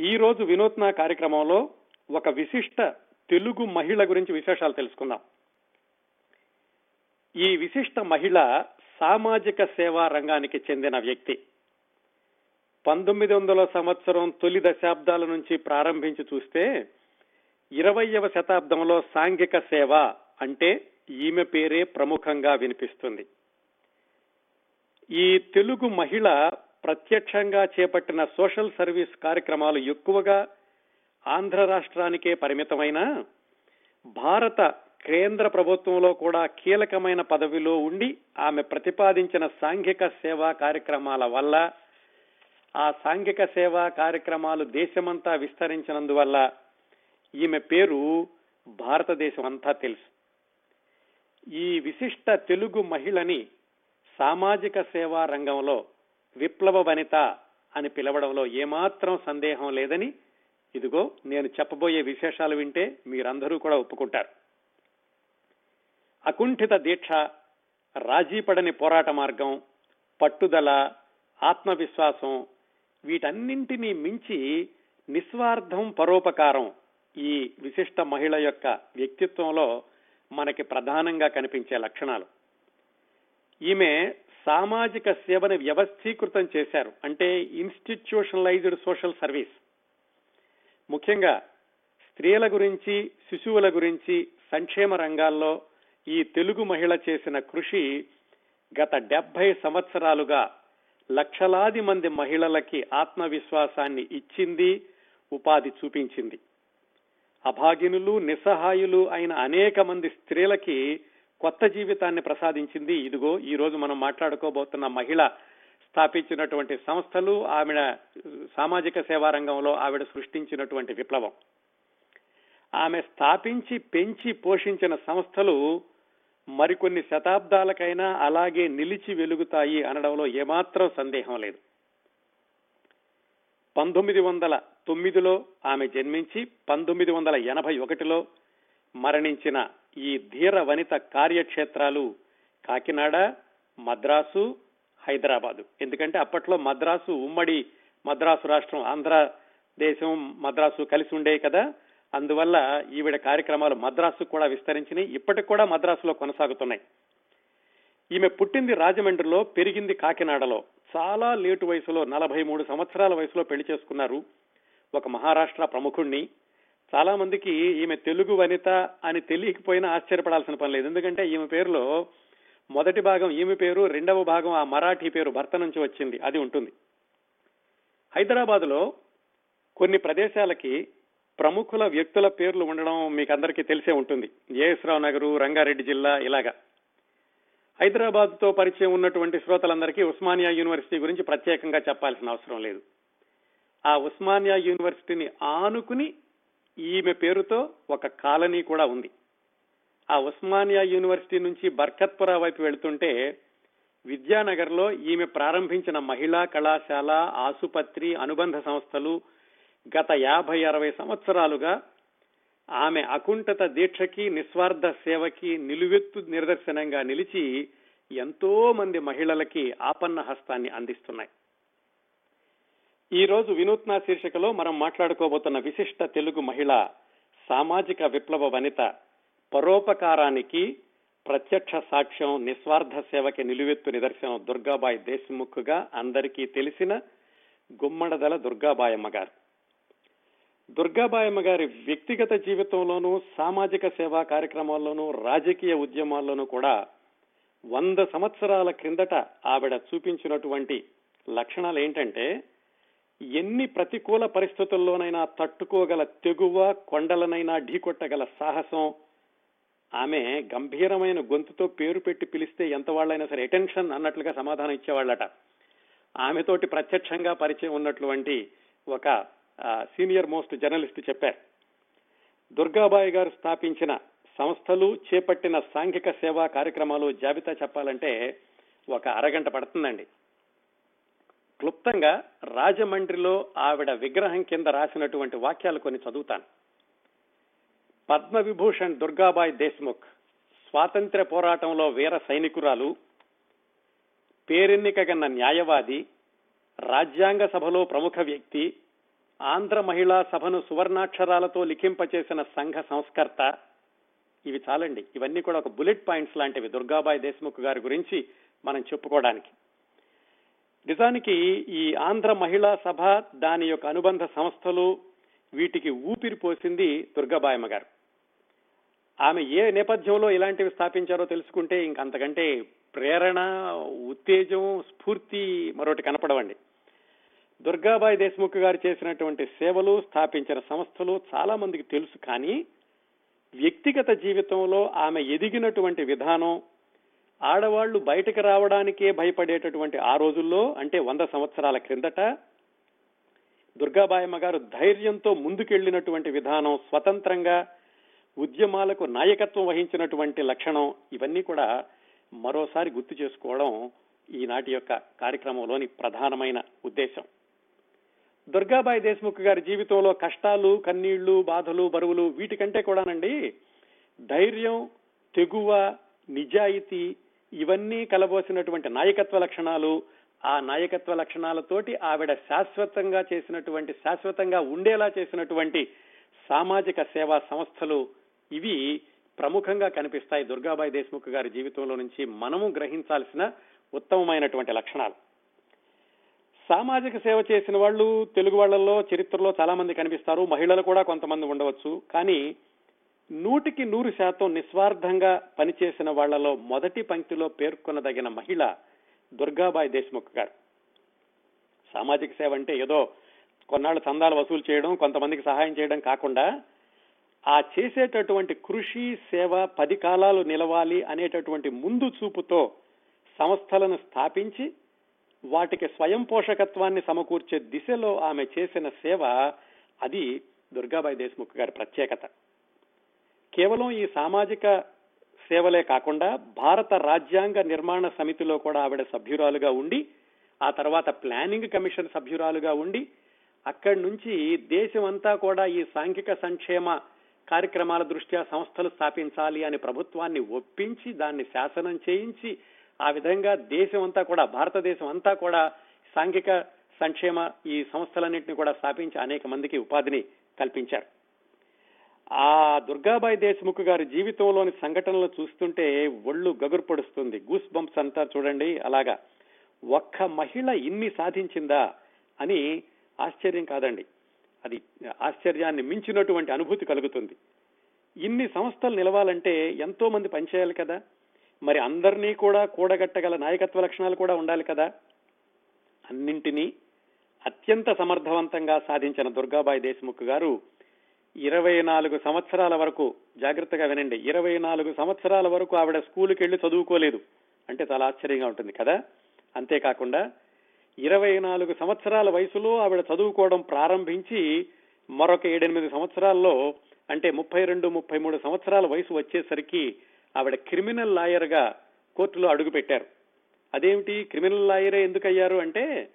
ఈ రోజు వినూత్న కార్యక్రమంలో ఒక విశిష్ట తెలుగు మహిళ గురించి విశేషాలు తెలుసుకుందాం. ఈ విశిష్ట మహిళ సామాజిక సేవా రంగానికి చెందిన వ్యక్తి. పంతొమ్మిది వందల సంవత్సరం తొలి దశాబ్దాల నుంచి ప్రారంభించి చూస్తే ఇరవయవ శతాబ్దంలో సాంఘిక సేవ అంటే ఈమె పేరే ప్రముఖంగా వినిపిస్తుంది. ఈ తెలుగు మహిళ ప్రత్యక్షంగా చేపట్టిన సోషల్ సర్వీస్ కార్యక్రమాలు ఎక్కువగా ఆంధ్ర రాష్ట్రానికే పరిమితమైన భారత కేంద్ర ప్రభుత్వంలో కూడా కీలకమైన పదవిలో ఉండి ఆమె ప్రతిపాదించిన సాంఘిక సేవా కార్యక్రమాల వల్ల ఆ సాంఘిక సేవా కార్యక్రమాలు దేశమంతా విస్తరించినందువల్ల ఈమె పేరు భారతదేశం అంతా తెలుసు. ఈ విశిష్ట తెలుగు మహిళని సామాజిక సేవా రంగంలో విప్లవ వనిత అని పిలవడంలో ఏమాత్రం సందేహం లేదని ఇదిగో నేను చెప్పబోయే విశేషాలు వింటే మీరందరూ కూడా ఒప్పుకుంటారు. అకుంఠిత దీక్ష రాజీపడని పోరాట మార్గం పట్టుదల ఆత్మవిశ్వాసం వీటన్నింటినీ మించి నిస్వార్థం పరోపకారం ఈ విశిష్ట మహిళ యొక్క వ్యక్తిత్వంలో మనకి ప్రధానంగా కనిపించే లక్షణాలు. ఈమె సామాజిక సేవని వ్యవస్థీకృతం చేశారు. అంటే ఇన్స్టిట్యూషనలైజ్డ్ సోషల్ సర్వీస్ ముఖ్యంగా స్త్రీల గురించి శిశువుల గురించి సంక్షేమ రంగాల్లో ఈ తెలుగు మహిళ చేసిన కృషి గత డెబ్బై సంవత్సరాలుగా లక్షలాది మంది మహిళలకి ఆత్మవిశ్వాసాన్ని ఇచ్చింది ఉపాధి చూపించింది. అభాగినులు నిస్సహాయులు అయిన అనేక మంది స్త్రీలకి కొత్త జీవితాన్ని ప్రసాదించింది. ఇదిగో ఈ రోజు మనం మాట్లాడుకోబోతున్న మహిళ స్థాపించినటువంటి సంస్థలు ఆవిడ సామాజిక సేవా రంగంలో ఆవిడ సృష్టించినటువంటి విప్లవం. ఆమె స్థాపించి పెంచి పోషించిన సంస్థలు మరికొన్ని శతాబ్దాలకైనా అలాగే నిలిచి వెలుగుతాయి అనడంలో ఏమాత్రం సందేహం లేదు. పంతొమ్మిది వందల తొమ్మిదిలో ఆమె జన్మించి పంతొమ్మిది వందల ఎనభై ఒకటిలో మరణించిన ఈ ధీర వనిత కార్యక్షేత్రాలు కాకినాడ మద్రాసు హైదరాబాదు. ఎందుకంటే అప్పట్లో మద్రాసు ఉమ్మడి మద్రాసు రాష్ట్రం ఆంధ్ర దేశం మద్రాసు కలిసి ఉండే కదా. అందువల్ల ఈవిడ కార్యక్రమాలు మద్రాసు కూడా విస్తరించినాయి. ఇప్పటికి కూడా మద్రాసులో కొనసాగుతున్నాయి. ఈమె పుట్టింది రాజమండ్రిలో పెరిగింది కాకినాడలో. చాలా లేటు వయసులో నలభై మూడు సంవత్సరాల వయసులో పెళ్ళి చేసుకున్నారు. ఒక మహారాష్ట్ర ప్రముఖుణ్ణి. చాలా మందికి ఈమె తెలుగు వనిత అని తెలియకపోయినా ఆశ్చర్యపడాల్సిన పని లేదు. ఎందుకంటే ఈమె పేరులో మొదటి భాగం ఈమె పేరు రెండవ భాగం ఆ మరాఠీ పేరు భర్త నుంచి వచ్చింది. అది ఉంటుంది. హైదరాబాద్లో కొన్ని ప్రదేశాలకి ప్రముఖుల వ్యక్తుల పేర్లు ఉండడం మీకు అందరికీ తెలిసే ఉంటుంది. ఏఎస్ నగరు రంగారెడ్డి జిల్లా ఇలాగా. హైదరాబాద్తో పరిచయం ఉన్నటువంటి శ్రోతలందరికీ ఉస్మానియా యూనివర్సిటీ గురించి ప్రత్యేకంగా చెప్పాల్సిన అవసరం లేదు. ఆ ఉస్మానియా యూనివర్సిటీని ఆనుకుని ఈమె పేరుతో ఒక కాలనీ కూడా ఉంది. ఆ ఉస్మానియా యూనివర్సిటీ నుంచి బర్కత్పురా వైపు వెళుతుంటే విద్యానగర్లో ఈమె ప్రారంభించిన మహిళా కళాశాల ఆసుపత్రి అనుబంధ సంస్థలు గత యాభై అరవై సంవత్సరాలుగా ఆమె అకుంఠత దీక్షకి నిస్వార్థ సేవకి నిలువెత్తు నిదర్శనంగా నిలిచి ఎంతో మంది మహిళలకి ఆపన్న హస్తాన్ని అందిస్తున్నాయి. ఈ రోజు వినూత్న శీర్షికలో మనం మాట్లాడుకోబోతున్న విశిష్ట తెలుగు మహిళ సామాజిక విప్లవ వనిత పరోపకారానికి ప్రత్యక్ష సాక్ష్యం నిస్వార్థ సేవకి నిలువెత్తు నిదర్శనం దుర్గాబాయి దేశ్ముఖ్గా అందరికీ తెలిసిన గుమ్మడదల దుర్గాబాయమ్మ గారు దుర్గాబాయమ్మ గారి వ్యక్తిగత జీవితంలోనూ సామాజిక సేవా కార్యక్రమాల్లోనూ రాజకీయ ఉద్యమాల్లోనూ కూడా వంద సంవత్సరాల క్రిందట ఆవిడ చూపించినటువంటి లక్షణాలు ఏంటంటే ఎన్ని ప్రతికూల పరిస్థితుల్లోనైనా తట్టుకోగల తెగువ కొండలనైనా ఢీకొట్టగల సాహసం ఆమె గంభీరమైన గొంతుతో పేరు పెట్టి పిలిస్తే ఎంత వాళ్ళైనా సరే అటెన్షన్ అన్నట్లుగా సమాధానం ఇచ్చేవాళ్ళట. ఆమెతోటి ప్రత్యక్షంగా పరిచయం ఉన్నటువంటి ఒక సీనియర్ మోస్ట్ జర్నలిస్ట్ చెప్పారు. దుర్గాబాయి గారు స్థాపించిన సంస్థలు చేపట్టిన సాంఘిక సేవా కార్యక్రమాలు జాబితా చెప్పాలంటే ఒక అరగంట పడుతుందండి. క్లుప్తంగా రాజమండ్రిలో ఆవిడ విగ్రహం కింద రాసినటువంటి వాక్యాలు కొన్ని చదువుతాను. పద్మవిభూషణ్ దుర్గాబాయ్ దేశ్ముఖ్ స్వాతంత్ర్య పోరాటంలో వీర సైనికురాలు పేరెన్నికగన్న న్యాయవాది రాజ్యాంగ సభలో ప్రముఖ వ్యక్తి ఆంధ్ర మహిళా సభను సువర్ణాక్షరాలతో లిఖింపచేసిన సంఘ సంస్కర్త. ఇవి చాలండి. ఇవన్నీ కూడా ఒక బుల్లెట్ పాయింట్స్ లాంటివి దుర్గాబాయ్ దేశ్ముఖ్ గారి గురించి మనం చెప్పుకోవడానికి. నిజానికి ఈ ఆంధ్ర మహిళా సభ దాని యొక్క అనుబంధ సంస్థలు వీటికి ఊపిరి పోసింది దుర్గాబాయమ్మ గారు. ఆమె ఏ నేపథ్యంలో ఇలాంటివి స్థాపించారో తెలుసుకుంటే ఇంకంతకంటే ప్రేరణ ఉత్తేజం స్ఫూర్తి మరొకటి కనపడవండి. దుర్గాబాయి దేశ్ముఖ్ గారు చేసినటువంటి సేవలు స్థాపించిన సంస్థలు చాలా మందికి తెలుసు కానీ వ్యక్తిగత జీవితంలో ఆమె ఎదిగినటువంటి విధానం ఆడవాళ్ళు బయటకు రావడానికే భయపడేటటువంటి ఆ రోజుల్లో అంటే వంద సంవత్సరాల క్రిందట దుర్గాబాయమ్మ గారు ధైర్యంతో ముందుకెళ్ళినటువంటి విధానం స్వతంత్రంగా ఉద్యమాలకు నాయకత్వం వహించినటువంటి లక్షణం ఇవన్నీ కూడా మరోసారి గుర్తు చేసుకోవడం ఈనాటి యొక్క కార్యక్రమంలోని ప్రధానమైన ఉద్దేశం. దుర్గాబాయి దేశ్ముఖ్ గారి జీవితంలో కష్టాలు కన్నీళ్ళు బాధలు బరువులు వీటికంటే కూడానండి ధైర్యం తెగువ నిజాయితీ ఇవన్నీ కలబోసినటువంటి నాయకత్వ లక్షణాలు ఆ నాయకత్వ లక్షణాలతోటి ఆవిడ శాశ్వతంగా చేసినటువంటి శాశ్వతంగా ఉండేలా చేసినటువంటి సామాజిక సేవా సంస్థలు ఇవి ప్రముఖంగా కనిపిస్తాయి. దుర్గాబాయి దేశ్ముఖ్ గారి జీవితంలో నుంచి మనము గ్రహించాల్సిన ఉత్తమమైనటువంటి లక్షణాలు. సామాజిక సేవ చేసిన వాళ్ళు తెలుగు వాళ్ళల్లో చరిత్రలో చాలా మంది కనిపిస్తారు. మహిళలు కూడా కొంతమంది ఉండవచ్చు. కానీ నూటికి నూరు శాతం నిస్వార్థంగా పనిచేసిన వాళ్ళలో మొదటి పంక్తిలో పేర్కొనదగిన మహిళ దుర్గాబాయి దేశ్ముఖ్ గారు. సామాజిక సేవ అంటే ఏదో కొన్నాళ్ళు చందాలు వసూలు చేయడం కొంతమందికి సహాయం చేయడం కాకుండా ఆ చేసేటటువంటి కృషి సేవ పది కాలాలు నిలవాలి అనేటటువంటి ముందు చూపుతో సంస్థలను స్థాపించి వాటికి స్వయం పోషకత్వాన్ని సమకూర్చే దిశలో ఆమె చేసిన సేవ అది దుర్గాబాయి దేశ్ముఖ్ గారి ప్రత్యేకత. కేవలం ఈ సామాజిక సేవలే కాకుండా భారత రాజ్యాంగ నిర్మాణ సమితిలో కూడా ఆవిడ సభ్యురాలుగా ఉండి ఆ తర్వాత ప్లానింగ్ కమిషన్ సభ్యురాలుగా ఉండి అక్కడి నుంచి దేశమంతా కూడా ఈ సాంఘిక సంక్షేమ కార్యక్రమాల దృష్ట్యా సంస్థలు స్థాపించాలి అని ప్రభుత్వాన్ని ఒప్పించి దాన్ని శాసనం చేయించి ఆ విధంగా దేశం అంతా కూడా భారతదేశం అంతా కూడా సాంఘిక సంక్షేమ ఈ సంస్థలన్నింటినీ కూడా స్థాపించి అనేక మందికి ఉపాధిని కల్పించారు. ఆ దుర్గాబాయి దేశ్ముఖ్ గారి జీవితంలోని సంఘటనలు చూస్తుంటే ఒళ్ళు గగురు పడుస్తుంది. గూస్ బంప్స్ అంతా చూడండి. అలాగా. ఒక్క మహిళ ఇన్ని సాధించిందా అని ఆశ్చర్యం కాదండి. అది ఆశ్చర్యాన్ని మించినటువంటి అనుభూతి కలుగుతుంది. ఇన్ని సంస్థలు నిలవాలంటే ఎంతో మంది పనిచేయాలి కదా. మరి అందరినీ కూడా కూడగట్టగల నాయకత్వ లక్షణాలు కూడా ఉండాలి కదా. అన్నింటినీ అత్యంత సమర్థవంతంగా సాధించిన దుర్గాబాయి దేశ్ముఖ్ గారు ఇరవై నాలుగు సంవత్సరాల వరకు జాగ్రత్తగా వినండి ఇరవై నాలుగు సంవత్సరాల వరకు ఆవిడ స్కూల్కి వెళ్ళి చదువుకోలేదు. అంటే చాలా ఆశ్చర్యంగా ఉంటుంది కదా? అంతేకాకుండా ఇరవై నాలుగు సంవత్సరాల వయసులో ఆవిడ చదువుకోవడం ప్రారంభించి మరొక ఏడెనిమిది సంవత్సరాల్లో అంటే ముప్పై రెండు ముప్పై మూడు సంవత్సరాల వయసు వచ్చేసరికి ఆవిడ క్రిమినల్ లాయర్గా కోర్టులో అడుగు పెట్టారు అదేమిటి? క్రిమినల్ లాయరే ఎందుకు అయ్యారు అంటే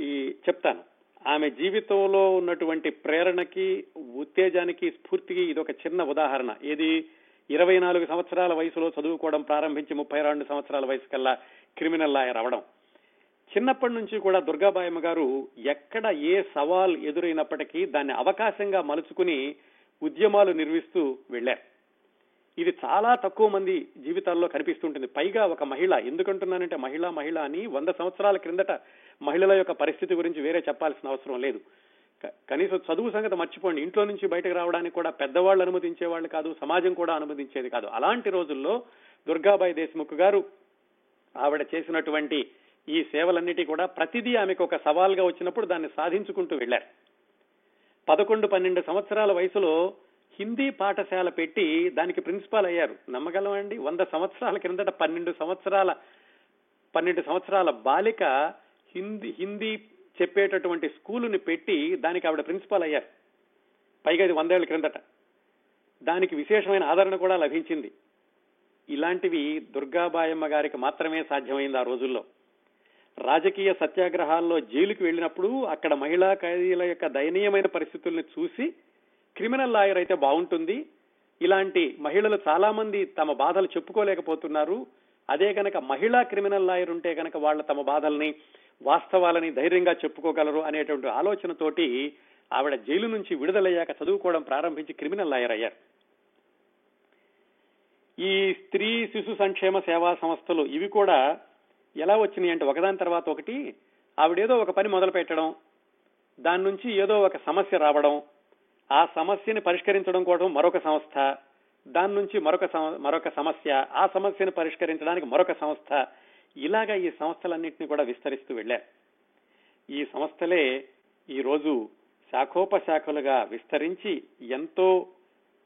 ఈ చెప్తాను. ఆమె జీవితంలో ఉన్నటువంటి ప్రేరణకి ఉత్తేజానికి స్ఫూర్తికి ఇది ఒక చిన్న ఉదాహరణ. ఏది? ఇరవై నాలుగు సంవత్సరాల వయసులో చదువుకోవడం ప్రారంభించి ముప్పై రెండు సంవత్సరాల వయసు కల్లా క్రిమినల్ లాయర్ అవడం. చిన్నప్పటి నుంచి కూడా దుర్గాబాయమ్మ గారు ఎక్కడ ఏ సవాల్ ఎదురైనప్పటికీ దాన్ని అవకాశంగా మలుచుకుని ఉద్యమాలు నిర్మిస్తూ వెళ్ళారు ఇది చాలా తక్కువ మంది జీవితాల్లో కనిపిస్తుంటుంది పైగా ఒక మహిళ. ఎందుకంటున్నానంటే మహిళ మహిళ అని వంద సంవత్సరాల క్రిందట మహిళల యొక్క పరిస్థితి గురించి వేరే చెప్పాల్సిన అవసరం లేదు. కనీసం చదువు సంగతి మర్చిపోండి. ఇంట్లో నుంచి బయటకు రావడానికి కూడా పెద్దవాళ్ళు అనుమతించే వాళ్ళు కాదు సమాజం కూడా అనుమతించేది కాదు. అలాంటి రోజుల్లో దుర్గాబాయి దేశ్ముఖ్ గారు ఆవిడ చేసినటువంటి ఈ సేవలన్నిటి కూడా ప్రతిదీ ఆమెకు ఒక సవాల్గా వచ్చినప్పుడు దాన్ని సాధించుకుంటూ వెళ్ళారు పదకొండు పన్నెండు సంవత్సరాల వయసులో హిందీ పాఠశాల పెట్టి దానికి ప్రిన్సిపాల్ అయ్యారు. నమ్మగలమండి వంద సంవత్సరాల క్రిందట పన్నెండు సంవత్సరాల పన్నెండు సంవత్సరాల బాలిక హిందీ హిందీ చెప్పేటటువంటి స్కూలుని పెట్టి దానికి ఆవిడ ప్రిన్సిపాల్ అయ్యారు. పైగా ఇది వందేళ్ళ క్రిందట. దానికి విశేషమైన ఆదరణ కూడా లభించింది. ఇలాంటివి దుర్గాబాయమ్మ గారికి మాత్రమే సాధ్యమైంది ఆ రోజుల్లో. రాజకీయ సత్యాగ్రహాల్లో జైలుకి వెళ్ళినప్పుడు అక్కడ మహిళా ఖైదీల యొక్క దయనీయమైన పరిస్థితుల్ని చూసి క్రిమినల్ లాయర్ అయితే బాగుంటుంది. ఇలాంటి మహిళలు చాలా మంది తమ బాధలు చెప్పుకోలేకపోతున్నారు. అదే కనుక మహిళా క్రిమినల్ లాయర్ ఉంటే కనుక వాళ్ళ తమ బాధల్ని వాస్తవాలని ధైర్యంగా చెప్పుకోగలరు అనేటువంటి ఆలోచనతోటి ఆవిడ జైలు నుంచి విడుదలయ్యాక చదువుకోవడం ప్రారంభించి క్రిమినల్ లాయర్ అయ్యారు. ఈ స్త్రీ శిశు సంక్షేమ సేవా సంస్థలు ఇవి కూడా ఎలా వచ్చినాయి అంటే ఒకదాని తర్వాత ఒకటి ఆవిడేదో ఒక పని మొదలు పెట్టడం దాని నుంచి ఏదో ఒక సమస్య రావడం ఆ సమస్యని పరిష్కరించడం కోసం మరొక సంస్థ దాని నుంచి మరొక మరొక సమస్య ఆ సమస్యను పరిష్కరించడానికి మరొక సంస్థ. ఇలాగా ఈ సంస్థలన్నింటినీ కూడా విస్తరిస్తూ వెళ్ళారు. ఈ సంస్థలే ఈ రోజు శాఖోపశాఖలుగా విస్తరించి ఎంతో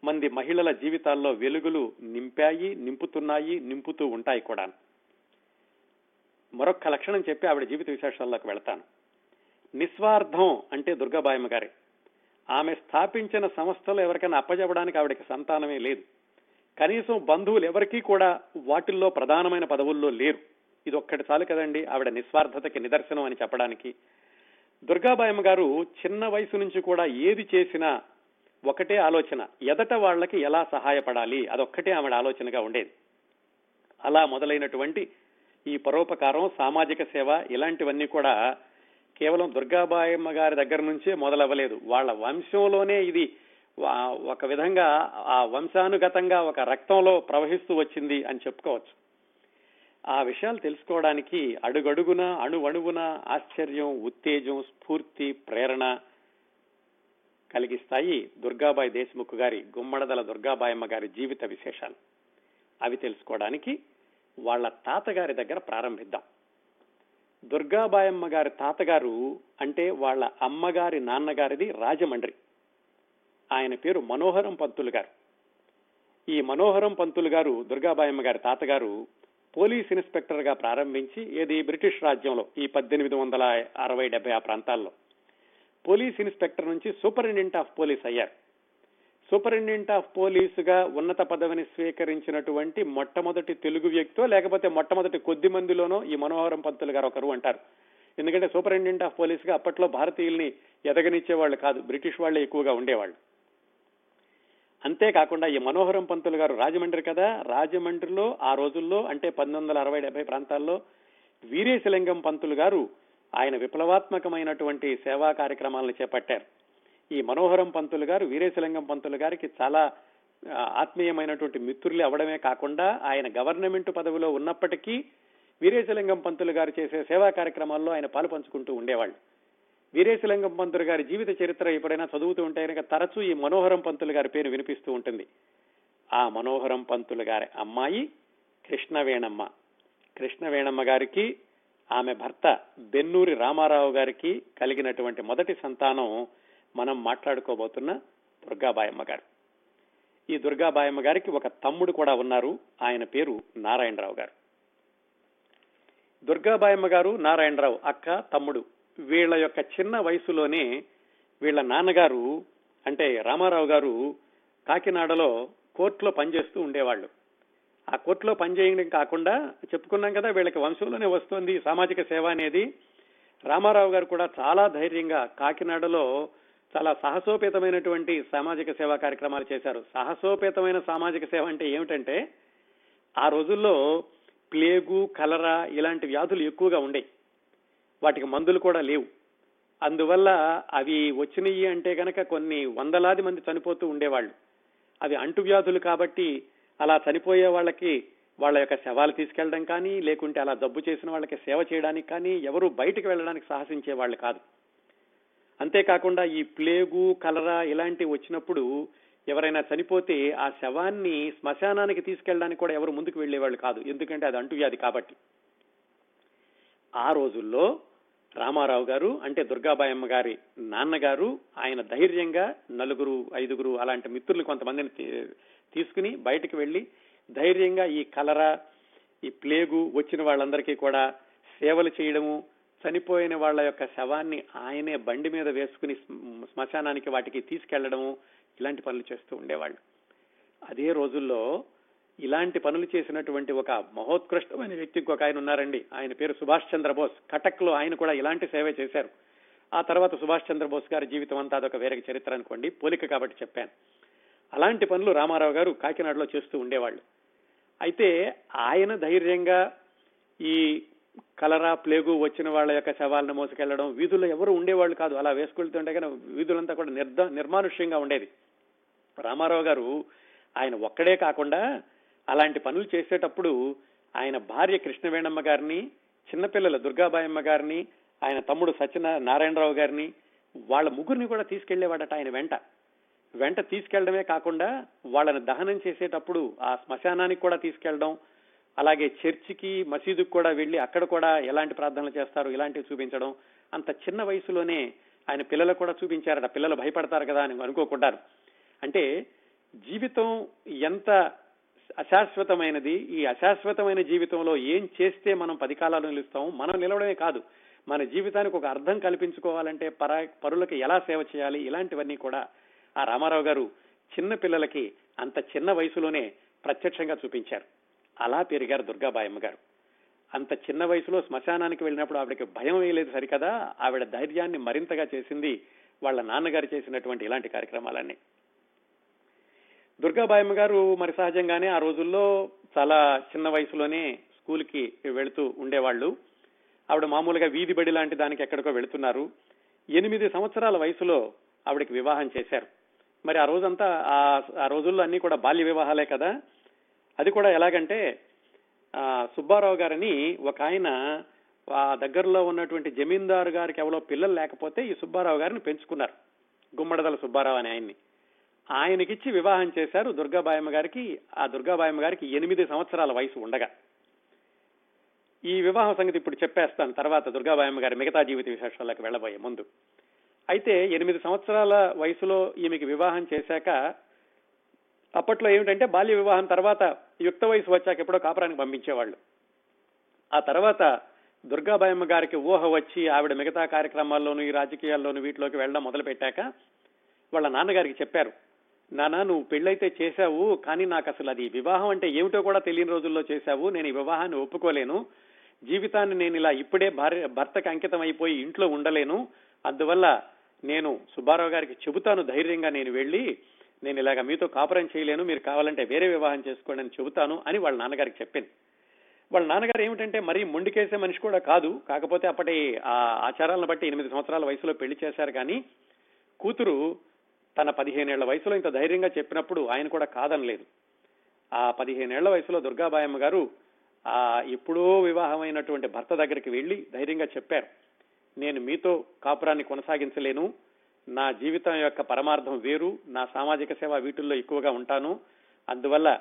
మంది మహిళల జీవితాల్లో వెలుగులు నింపాయి నింపుతున్నాయి నింపుతూ ఉంటాయి కూడా మరొక లక్షణం చెప్పి ఆవిడ జీవిత విశేషాల్లోకి వెళ్తాను. నిస్వార్థం అంటే దుర్గాబాయమ్మ గారి. ఆమె స్థాపించిన సంస్థలు ఎవరికైనా అప్పజెప్పడానికి ఆవిడకి సంతానమే లేదు. కనీసం బంధువులు ఎవరికీ కూడా వాటిల్లో ప్రధానమైన పదవుల్లో లేరు. ఇది ఒక్కటి చాలు కదండి ఆవిడ నిస్వార్థతకి నిదర్శనం అని చెప్పడానికి. దుర్గాబాయమ్మ గారు చిన్న వయసు నుంచి కూడా ఏది చేసినా ఒకటే ఆలోచన ఎదట వాళ్ళకి ఎలా సహాయపడాలి? అదొక్కటే ఆవిడ ఆలోచనగా ఉండేది. అలా మొదలైనటువంటి ఈ పరోపకారం సామాజిక సేవ ఇలాంటివన్నీ కూడా కేవలం దుర్గాబాయమ్మ గారి దగ్గర నుంచే మొదలవ్వలేదు. వాళ్ళ వంశంలోనే ఇది ఒక విధంగా ఆ వంశానుగతంగా ఒక రక్తంలో ప్రవహిస్తూ వచ్చింది అని చెప్పుకోవచ్చు. ఆ విషయాలు తెలుసుకోవడానికి అడుగడుగున అణువణువున ఆశ్చర్యం ఉత్తేజం స్ఫూర్తి ప్రేరణ కలిగిస్తాయి దుర్గాబాయి దేశముఖ్ గారి గుమ్మడదల దుర్గాబాయమ్మ గారి జీవిత విశేషాలు. అవి తెలుసుకోవడానికి వాళ్ళ తాతగారి దగ్గర ప్రారంభిద్దాం. దుర్గాబాయమ్మ గారి తాతగారు అంటే వాళ్ళ అమ్మగారి నాన్నగారిది రాజమండ్రి. ఆయన పేరు మనోహరం పంతులు గారు. ఈ మనోహరం పంతులు గారు దుర్గాబాయమ్మ గారి తాతగారు పోలీస్ ఇన్స్పెక్టర్గా ప్రారంభించి ఏది బ్రిటిష్ రాజ్యంలో ఈ పద్దెనిమిది వందల అరవై డెబ్బై ఆ ప్రాంతాల్లో పోలీస్ ఇన్స్పెక్టర్ నుంచి సూపరింటెండెంట్ ఆఫ్ పోలీస్ అయ్యారు. సూపరింటెండెంట్ ఆఫ్ పోలీసుగా ఉన్నత పదవిని స్వీకరించినటువంటి మొట్టమొదటి తెలుగు వ్యక్తో లేకపోతే మొట్టమొదటి కొద్ది మందిలోనో ఈ మనోహరం పంతులు గారు ఒకరు అంటారు ఎందుకంటే సూపరింటెండెంట్ ఆఫ్ పోలీసుగా అప్పట్లో భారతీయుల్ని ఎదగనిచ్చేవాళ్ళు కాదు బ్రిటిష్ వాళ్ళే ఎక్కువగా ఉండేవాళ్ళు. అంతేకాకుండా ఈ మనోహరం పంతులు గారు రాజమండ్రి కదా రాజమండ్రిలో ఆ రోజుల్లో అంటే పంతొమ్మిది వందల అరవై డెబ్బై ప్రాంతాల్లో వీరేశలింగం పంతులు గారు ఆయన విప్లవాత్మకమైనటువంటి సేవా కార్యక్రమాలను చేపట్టారు. ఈ మనోహరం పంతులు గారు వీరేశలింగం పంతులు గారికి చాలా ఆత్మీయమైనటువంటి మిత్రులు అవడమే కాకుండా ఆయన గవర్నమెంట్ పదవిలో ఉన్నప్పటికీ వీరేశలింగం పంతులు గారు చేసే సేవా కార్యక్రమాల్లో ఆయన పాలు పంచుకుంటూ ఉండేవాళ్ళు. వీరేశలింగం పంతులు గారి జీవిత చరిత్ర ఎప్పుడైనా చదువుతూ ఉంటే కనుక తరచూ ఈ మనోహరం పంతులు గారి పేరు వినిపిస్తూ ఉంటుంది. ఆ మనోహరం పంతులు గారి అమ్మాయి కృష్ణవేణమ్మ. కృష్ణవేణమ్మ గారికి ఆమె భర్త బెన్నూరి రామారావు గారికి కలిగినటువంటి మొదటి సంతానం మనం మాట్లాడుకోబోతున్న దుర్గాబాయమ్మ గారు. ఈ దుర్గాబాయమ్మ గారికి ఒక తమ్ముడు కూడా ఉన్నారు. ఆయన పేరు నారాయణరావు గారు. దుర్గాబాయమ్మ గారు నారాయణరావు అక్క తమ్ముడు వీళ్ళ యొక్క చిన్న వయసులోనే వీళ్ళ నాన్నగారు అంటే రామారావు గారు కాకినాడలో కోర్టులో పనిచేస్తూ ఉండేవాళ్ళు. ఆ కోర్టులో పనిచేయడం కాకుండా చెప్పుకున్నాం కదా వీళ్ళకి వంశంలోనే వస్తుంది సామాజిక సేవ అనేది. రామారావు గారు కూడా చాలా ధైర్యంగా కాకినాడలో చాలా సాహసోపేతమైనటువంటి సామాజిక సేవా కార్యక్రమాలు చేశారు. సాహసోపేతమైన సామాజిక సేవ అంటే ఏమిటంటే ఆ రోజుల్లో ప్లేగు కలరా ఇలాంటి వ్యాధులు ఎక్కువగా ఉండేవి వాటికి మందులు కూడా లేవు. అందువల్ల అవి వచ్చినాయి అంటే కనుక కొన్ని వందలాది మంది చనిపోతూ ఉండేవాళ్ళు. అవి అంటువ్యాధులు కాబట్టి అలా చనిపోయే వాళ్ళకి వాళ్ళ యొక్క శవాలు తీసుకెళ్ళడం కానీ లేకుంటే అలా జబ్బు చేసిన వాళ్ళకి సేవ చేయడానికి కానీ ఎవరు బయటకు వెళ్ళడానికి సాహసించే వాళ్ళు కాదు. అంతేకాకుండా ఈ ప్లేగు కలరా ఇలాంటివి వచ్చినప్పుడు ఎవరైనా చనిపోతే ఆ శవాన్ని శ్మశానానికి తీసుకెళ్ళడానికి కూడా ఎవరు ముందుకు వెళ్ళేవాళ్ళు కాదు. ఎందుకంటే అది అంటువ్యాధి కాబట్టి. ఆ రోజుల్లో రామారావు గారు అంటే దుర్గాబాయమ్మ గారి నాన్నగారు ఆయన ధైర్యంగా నలుగురు ఐదుగురు అలాంటి మిత్రులు కొంతమందిని తీసుకుని బయటకు వెళ్ళి ధైర్యంగా ఈ కలరా ఈ ప్లేగు వచ్చిన వాళ్ళందరికీ కూడా సేవలు చేయడము చనిపోయిన వాళ్ళ యొక్క శవాన్ని ఆయనే బండి మీద వేసుకుని శ్మశానానికి వాటికి తీసుకెళ్ళడము ఇలాంటి పనులు చేస్తూ ఉండేవాళ్ళు. అదే రోజుల్లో ఇలాంటి పనులు చేసినటువంటి ఒక మహోత్కృష్టమైన వ్యక్తికి ఒక ఆయన ఉన్నారండి. ఆయన పేరు సుభాష్ చంద్రబోస్. కటక్లో ఆయన కూడా ఇలాంటి సేవ చేశారు. ఆ తర్వాత సుభాష్ చంద్రబోస్ గారి జీవితం అంతా అదొక వేరే చరిత్ర అనుకోండి. పోలిక కాబట్టి చెప్పాను. అలాంటి పనులు రామారావు గారు కాకినాడలో చేస్తూ ఉండేవాళ్ళు. అయితే ఆయన ధైర్యంగా ఈ కలరా ప్లేగు వచ్చిన వాళ్ళ యొక్క శవాలను మోసుకెళ్ళడం వీధుల్లో ఎవరు ఉండేవాళ్ళు కాదు. అలా వేసుకెళ్తుంటే కానీ వీధులంతా కూడా నిర్ద నిర్మానుష్యంగా ఉండేది. రామారావు గారు ఆయన ఒక్కడే కాకుండా అలాంటి పనులు చేసేటప్పుడు ఆయన భార్య కృష్ణవేణమ్మ గారిని చిన్నపిల్లల దుర్గాబాయమ్మ గారిని ఆయన తమ్ముడు సత్యన నారాయణరావు గారిని వాళ్ళ ముగ్గురిని కూడా తీసుకెళ్ళేవాడట ఆయన వెంట. వెంట తీసుకెళ్ళడమే కాకుండా వాళ్ళని దహనం చేసేటప్పుడు ఆ శ్మశానానికి కూడా తీసుకెళ్ళడం అలాగే చర్చికి మసీదుకి కూడా వెళ్ళి అక్కడ కూడా ఎలాంటి ప్రార్థనలు చేస్తారు ఇలాంటివి చూపించడం అంత చిన్న వయసులోనే ఆయన పిల్లలకు కూడా చూపించారట. పిల్లలు భయపడతారు కదా అని అనుకోకుండా అంటే జీవితం ఎంత అశాశ్వతమైనది ఈ అశాశ్వతమైన జీవితంలో ఏం చేస్తే మనం పది కాలాలు నిలుస్తాం మనం నిలవడమే కాదు. మన జీవితానికి ఒక అర్థం కల్పించుకోవాలంటే పర పరులకు ఎలా సేవ చేయాలి ఇలాంటివన్నీ కూడా ఆ రామారావు గారు చిన్న పిల్లలకి అంత చిన్న వయసులోనే ప్రత్యక్షంగా చూపించారు. అలా పెరిగారు దుర్గాబాయమ్మ గారు అంత చిన్న వయసులో శ్మశానానికి వెళ్ళినప్పుడు ఆవిడకి భయం వేయలేదు సరికదా? ఆవిడ ధైర్యాన్ని మరింతగా చేసింది వాళ్ళ నాన్నగారు చేసినటువంటి ఇలాంటి కార్యక్రమాలన్నీ. దుర్గాబాయమ్మ గారు మరి సహజంగానే ఆ రోజుల్లో చాలా చిన్న వయసులోనే స్కూల్కి వెళుతూ ఉండేవాళ్ళు. ఆవిడ మామూలుగా వీధి బడి లాంటి దానికి ఎక్కడికో వెళుతున్నారు. ఎనిమిది సంవత్సరాల వయసులో ఆవిడకి వివాహం చేశారు. మరి ఆ రోజంతా ఆ రోజుల్లో అన్ని కూడా బాల్య వివాహాలే కదా? అది కూడా ఎలాగంటే ఆ సుబ్బారావు గారని ఒక ఆయన ఆ దగ్గరలో ఉన్నటువంటి జమీందారు గారికి ఎవరో పిల్లలు లేకపోతే ఈ సుబ్బారావు గారిని పెంచుకున్నారు. గుమ్మడదల సుబ్బారావు అనే ఆయన్ని. ఆయనకిచ్చి వివాహం చేశారు దుర్గాబాయమ్మ గారికి. ఆ దుర్గాబాయమ్మ గారికి ఎనిమిది సంవత్సరాల వయసు ఉండగా. ఈ వివాహం సంగతి ఇప్పుడు చెప్పేస్తాను. తర్వాత దుర్గాబాయమ్మ గారి మిగతా జీవిత విశేషాలకు వెళ్ళబోయే ముందు. అయితే ఎనిమిది సంవత్సరాల వయసులో ఈమెకి వివాహం చేశాక అప్పట్లో ఏమిటంటే బాల్య వివాహం తర్వాత యుక్త వయసు వచ్చాక ఎప్పుడో కాపురానికి పంపించేవాళ్ళు. ఆ తర్వాత దుర్గాబాయమ్మ గారికి ఊహ వచ్చి ఆవిడ మిగతా కార్యక్రమాల్లోనూ ఈ రాజకీయాల్లోనూ వీటిలోకి వెళ్ళడం మొదలు పెట్టాక వాళ్ళ నాన్నగారికి చెప్పారు నానా నువ్వు పెళ్ళైతే చేశావు కానీ నాకు అసలు అది వివాహం అంటే ఏమిటో కూడా తెలియని రోజుల్లో చేశావు. నేను ఈ వివాహాన్ని ఒప్పుకోలేను. జీవితాన్ని నేను ఇలా ఇప్పుడే భార్య భర్తకి అంకితం అయిపోయి ఇంట్లో ఉండలేను. అందువల్ల నేను సుబ్బారావు గారికి చెబుతాను ధైర్యంగా నేను వెళ్ళి నేను ఇలాగ మీతో కాపురం చేయలేను మీరు కావాలంటే వేరే వివాహం చేసుకోండి అని చెబుతాను అని వాళ్ళ నాన్నగారికి చెప్పింది. వాళ్ళ నాన్నగారు ఏమిటంటే మరీ మొండికేసే మనిషి కూడా కాదు. కాకపోతే అప్పటి ఆ ఆచారాలను బట్టి ఎనిమిది సంవత్సరాల వయసులో పెళ్ళి చేశారు కానీ కూతురు తన పదిహేనేళ్ళ వయసులో ఇంత ధైర్యంగా చెప్పినప్పుడు ఆయన కూడా కాదనలేదు. ఆ పదిహేనేళ్ళ వయసులో దుర్గాబాయమ్మ గారు ఆ ఎప్పుడో వివాహమైనటువంటి భర్త దగ్గరికి వెళ్ళి ధైర్యంగా చెప్పారు నేను మీతో కాపురాన్ని కొనసాగించలేను నా జీవితం యొక్క పరమార్థం వేరు నా సామాజిక సేవ వీటిల్లో ఎక్కువగా ఉంటాను. అందువల్ల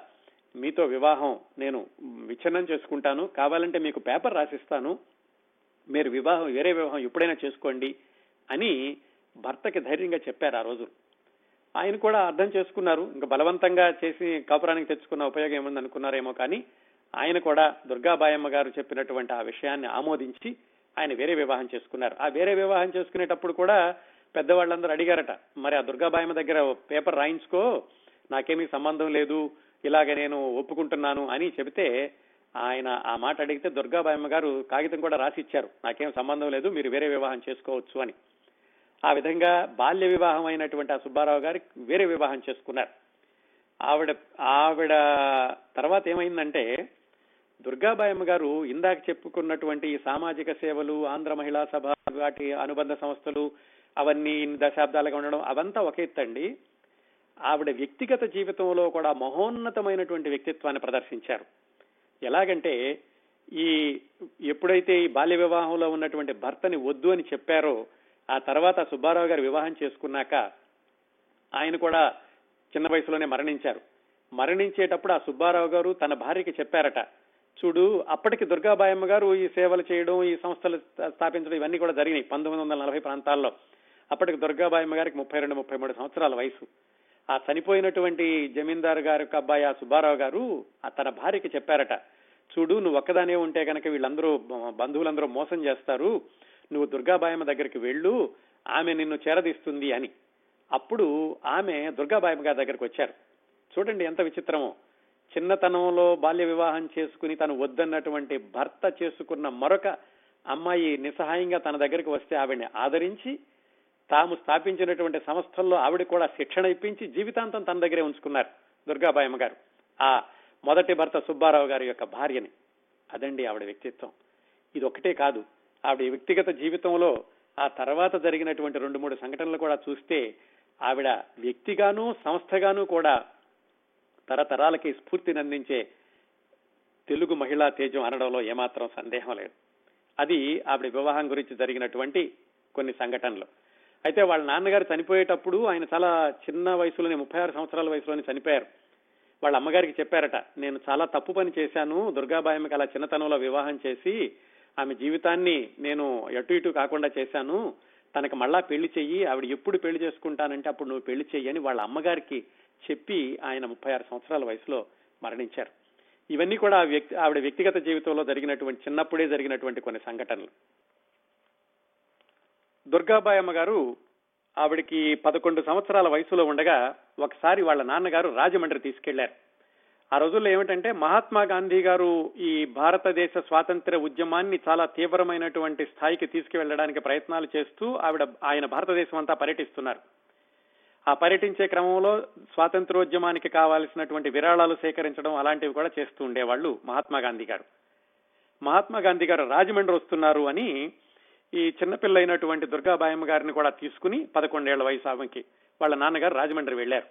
మీతో వివాహం నేను విచ్ఛిన్నం చేసుకుంటాను. కావాలంటే మీకు పేపర్ రాసిస్తాను. మీరు వివాహం వేరే వివాహం ఎప్పుడైనా చేసుకోండి అని భర్తకి ధైర్యంగా చెప్పారు ఆ రోజు. ఆయన కూడా అర్థం చేసుకున్నారు. ఇంకా బలవంతంగా చేసి కాపురానికి తెచ్చుకున్న ఉపయోగం ఏముంది అనుకున్నారేమో కానీ ఆయన కూడా దుర్గాబాయమ్మ గారు చెప్పినటువంటి ఆ విషయాన్ని ఆమోదించి ఆయన వేరే వివాహం చేసుకున్నారు. ఆ వేరే వివాహం చేసుకునేటప్పుడు కూడా పెద్దవాళ్ళందరూ అడిగారట మరి ఆ దుర్గాబాయమ్మ దగ్గర పేపర్ రాయించుకో నాకేమీ సంబంధం లేదు ఇలాగ నేను ఒప్పుకుంటున్నాను అని చెబితే ఆయన ఆ మాట అడిగితే దుర్గాబాయమ్మ గారు కాగితం కూడా రాసి ఇచ్చారు నాకేం సంబంధం లేదు మీరు వేరే వివాహం చేసుకోవచ్చు అని. ఆ విధంగా బాల్య వివాహం అయినటువంటి ఆ సుబ్బారావు గారికి వేరే వివాహం చేసుకున్నారు. ఆవిడ ఆవిడ తర్వాత ఏమైందంటే దుర్గాబాయమ్మ గారు ఇందాక చెప్పుకున్నటువంటి సామాజిక సేవలు ఆంధ్ర మహిళా సభ వాటి అనుబంధ సంస్థలు అవన్నీ దశాబ్దాలుగా ఉండడం అవంతా ఒక ఎత్తండి. ఆవిడ వ్యక్తిగత జీవితంలో కూడా మహోన్నతమైనటువంటి వ్యక్తిత్వాన్ని ప్రదర్శించారు. ఎలాగంటే ఈ ఎప్పుడైతే ఈ బాల్య వివాహంలో ఉన్నటువంటి భర్తని వద్దు అని చెప్పారో ఆ తర్వాత సుబ్బారావు గారు వివాహం చేసుకున్నాక ఆయన కూడా చిన్న వయసులోనే మరణించారు. మరణించేటప్పుడు ఆ సుబ్బారావు గారు తన భార్యకి చెప్పారట చూడు అప్పటికి దుర్గాబాయమ్మ గారు ఈ సేవలు చేయడం ఈ సంస్థలు స్థాపించడం ఇవన్నీ కూడా జరిగినాయి పంతొమ్మిది వందల నలభై ప్రాంతాల్లో. అప్పటికి దుర్గాబాయమ్మ గారికి ముప్పై రెండు ముప్పై మూడు సంవత్సరాల వయసు. ఆ చనిపోయినటువంటి జమీందారు గారి అబ్బాయి ఆ సుబ్బారావు గారు ఆ తన భార్యకి చెప్పారట చూడు నువ్వు ఒక్కదానే ఉంటే కనుక వీళ్ళందరూ బంధువులందరూ మోసం చేస్తారు. నువ్వు దుర్గాబాయమ్మ దగ్గరికి వెళ్ళు. ఆమె నిన్ను చేరదీస్తుంది అని. అప్పుడు ఆమె దుర్గాబాయమ్మ గారి దగ్గరికి వచ్చారు. చూడండి ఎంత విచిత్రమో. చిన్నతనంలో బాల్య వివాహం చేసుకుని తను వద్దన్నటువంటి భర్త చేసుకున్న మరొక అమ్మాయి నిస్సహాయంగా తన దగ్గరికి వస్తే ఆవిడని ఆదరించి తాము స్థాపించినటువంటి సంస్థల్లో ఆవిడ కూడా శిక్షణ ఇప్పించి జీవితాంతం తన దగ్గరే ఉంచుకున్నారు దుర్గాబాయమ్మ గారు ఆ మొదటి భర్త సుబ్బారావు గారి యొక్క భార్యని. అదండి ఆవిడ వ్యక్తిత్వం. ఇది ఒకటే కాదు ఆవిడ వ్యక్తిగత జీవితంలో ఆ తర్వాత జరిగినటువంటి రెండు మూడు సంఘటనలు కూడా చూస్తే ఆవిడ వ్యక్తిగాను సంస్థగాను కూడా తరతరాలకి స్ఫూర్తిని అందించే తెలుగు మహిళా తేజం అనడంలో ఏమాత్రం సందేహం లేదు. అది ఆవిడ వివాహం గురించి జరిగినటువంటి కొన్ని సంఘటనలు. అయితే వాళ్ళ నాన్నగారు చనిపోయేటప్పుడు ఆయన చాలా చిన్న వయసులోనే ముప్పై ఆరు సంవత్సరాల వయసులోనే చనిపోయారు. వాళ్ళ అమ్మగారికి చెప్పారట నేను చాలా తప్పు పని చేశాను దుర్గాబాయమ్మకి అలా చిన్నతనంలో వివాహం చేసి ఆమె జీవితాన్ని నేను ఎటు ఇటు కాకుండా చేశాను. తనకు మళ్ళా పెళ్ళి చెయ్యి ఆవిడ ఎప్పుడు పెళ్ళి చేసుకుంటానంటే అప్పుడు నువ్వు పెళ్ళి చెయ్యి అని వాళ్ళ అమ్మగారికి చెప్పి ఆయన ముప్పై ఆరు సంవత్సరాల వయసులో మరణించారు. ఇవన్నీ కూడా ఆ వ్యక్తి ఆవిడ వ్యక్తిగత జీవితంలో జరిగినటువంటి చిన్నప్పుడే జరిగినటువంటి కొన్ని సంఘటనలు. దుర్గాబాయమ్మ గారు ఆవిడికి పదకొండు సంవత్సరాల వయసులో ఉండగా ఒకసారి వాళ్ళ నాన్నగారు రాజమండ్రి తీసుకెళ్ళారు. ఆ రోజుల్లో ఏమిటంటే మహాత్మా గాంధీ గారు ఈ భారతదేశ స్వాతంత్ర ఉద్యమాన్ని చాలా తీవ్రమైనటువంటి స్థాయికి తీసుకువెళ్ళడానికి ప్రయత్నాలు చేస్తూ ఆవిడ ఆయన భారతదేశం అంతా పర్యటిస్తున్నారు. ఆ పర్యటించే క్రమంలో స్వాతంత్రోద్యమానికి కావాల్సినటువంటి విరాళాలు సేకరించడం అలాంటివి కూడా చేస్తూ ఉండేవాళ్ళు మహాత్మా గాంధీ గారు. మహాత్మా గాంధీ గారు రాజమండ్రి వస్తున్నారు అని ఈ చిన్నపిల్ల అయినటువంటి దుర్గాబాయమ్మ గారిని కూడా తీసుకుని పదకొండేళ్ళ వయసు ఆమెకి వాళ్ళ నాన్నగారు రాజమండ్రి వెళ్ళారు